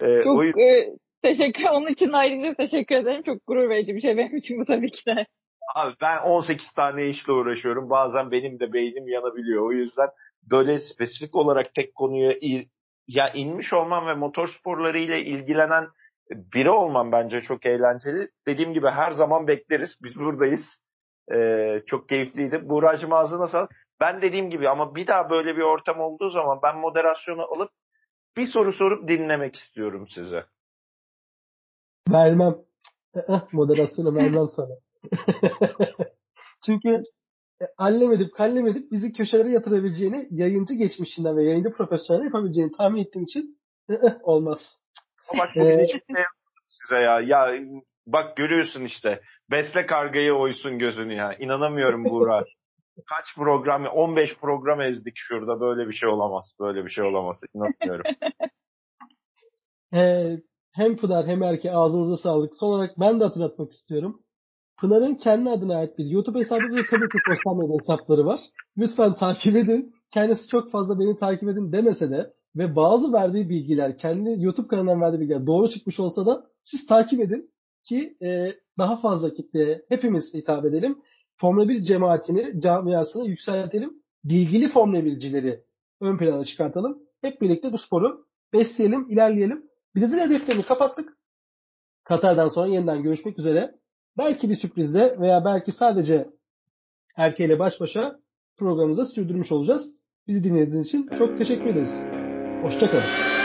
Ee, çok o e, teşekkür onun için ayrıca teşekkür ederim. Çok gurur verici bir şey benim için bu tabii ki de. Abi ben 18 tane işle uğraşıyorum. Bazen benim de beynim yanabiliyor. O yüzden böyle spesifik olarak tek konuya ya inmiş olmam ve motorsporları ile ilgilenen biri olmam bence çok eğlenceli. Dediğim gibi her zaman bekleriz. Biz buradayız. Ee, çok keyifliydi. Buğra'cığım ağzına sağlık. Ben dediğim gibi ama bir daha böyle bir ortam olduğu zaman ben moderasyonu alıp bir soru sorup dinlemek istiyorum size. Vermem. Moderasyonu vermem sana. *laughs* Çünkü e, allem edip kallem edip bizi köşelere yatırabileceğini yayıncı geçmişinden ve yayıncı profesyonel yapabileceğini tahmin ettiğim için olmaz. Bak bugün şey size ya. Ya bak görüyorsun işte. Besle kargayı oysun gözünü ya. İnanamıyorum Buğra. *laughs* Kaç program, 15 program ezdik şurada. Böyle bir şey olamaz. Böyle bir şey olamaz. İnanmıyorum. ee, hem Pınar hem Erke ağzınıza sağlık. Son olarak ben de hatırlatmak istiyorum. Pınar'ın kendi adına ait bir YouTube hesabı ve tabii ki sosyal medya hesapları var. Lütfen takip edin. Kendisi çok fazla beni takip edin demese de ve bazı verdiği bilgiler, kendi YouTube kanalından verdiği bilgiler doğru çıkmış olsa da siz takip edin ki e, daha fazla kitleye hepimiz hitap edelim. Formula 1 cemaatini, camiasını yükseltelim. Bilgili Formula 1'cileri ön plana çıkartalım. Hep birlikte bu sporu besleyelim, ilerleyelim. Brezilya defterini kapattık. Katar'dan sonra yeniden görüşmek üzere. Belki bir sürprizle veya belki sadece erkeğiyle baş başa programımıza sürdürmüş olacağız. Bizi dinlediğiniz için çok teşekkür ederiz. Hoşçakalın.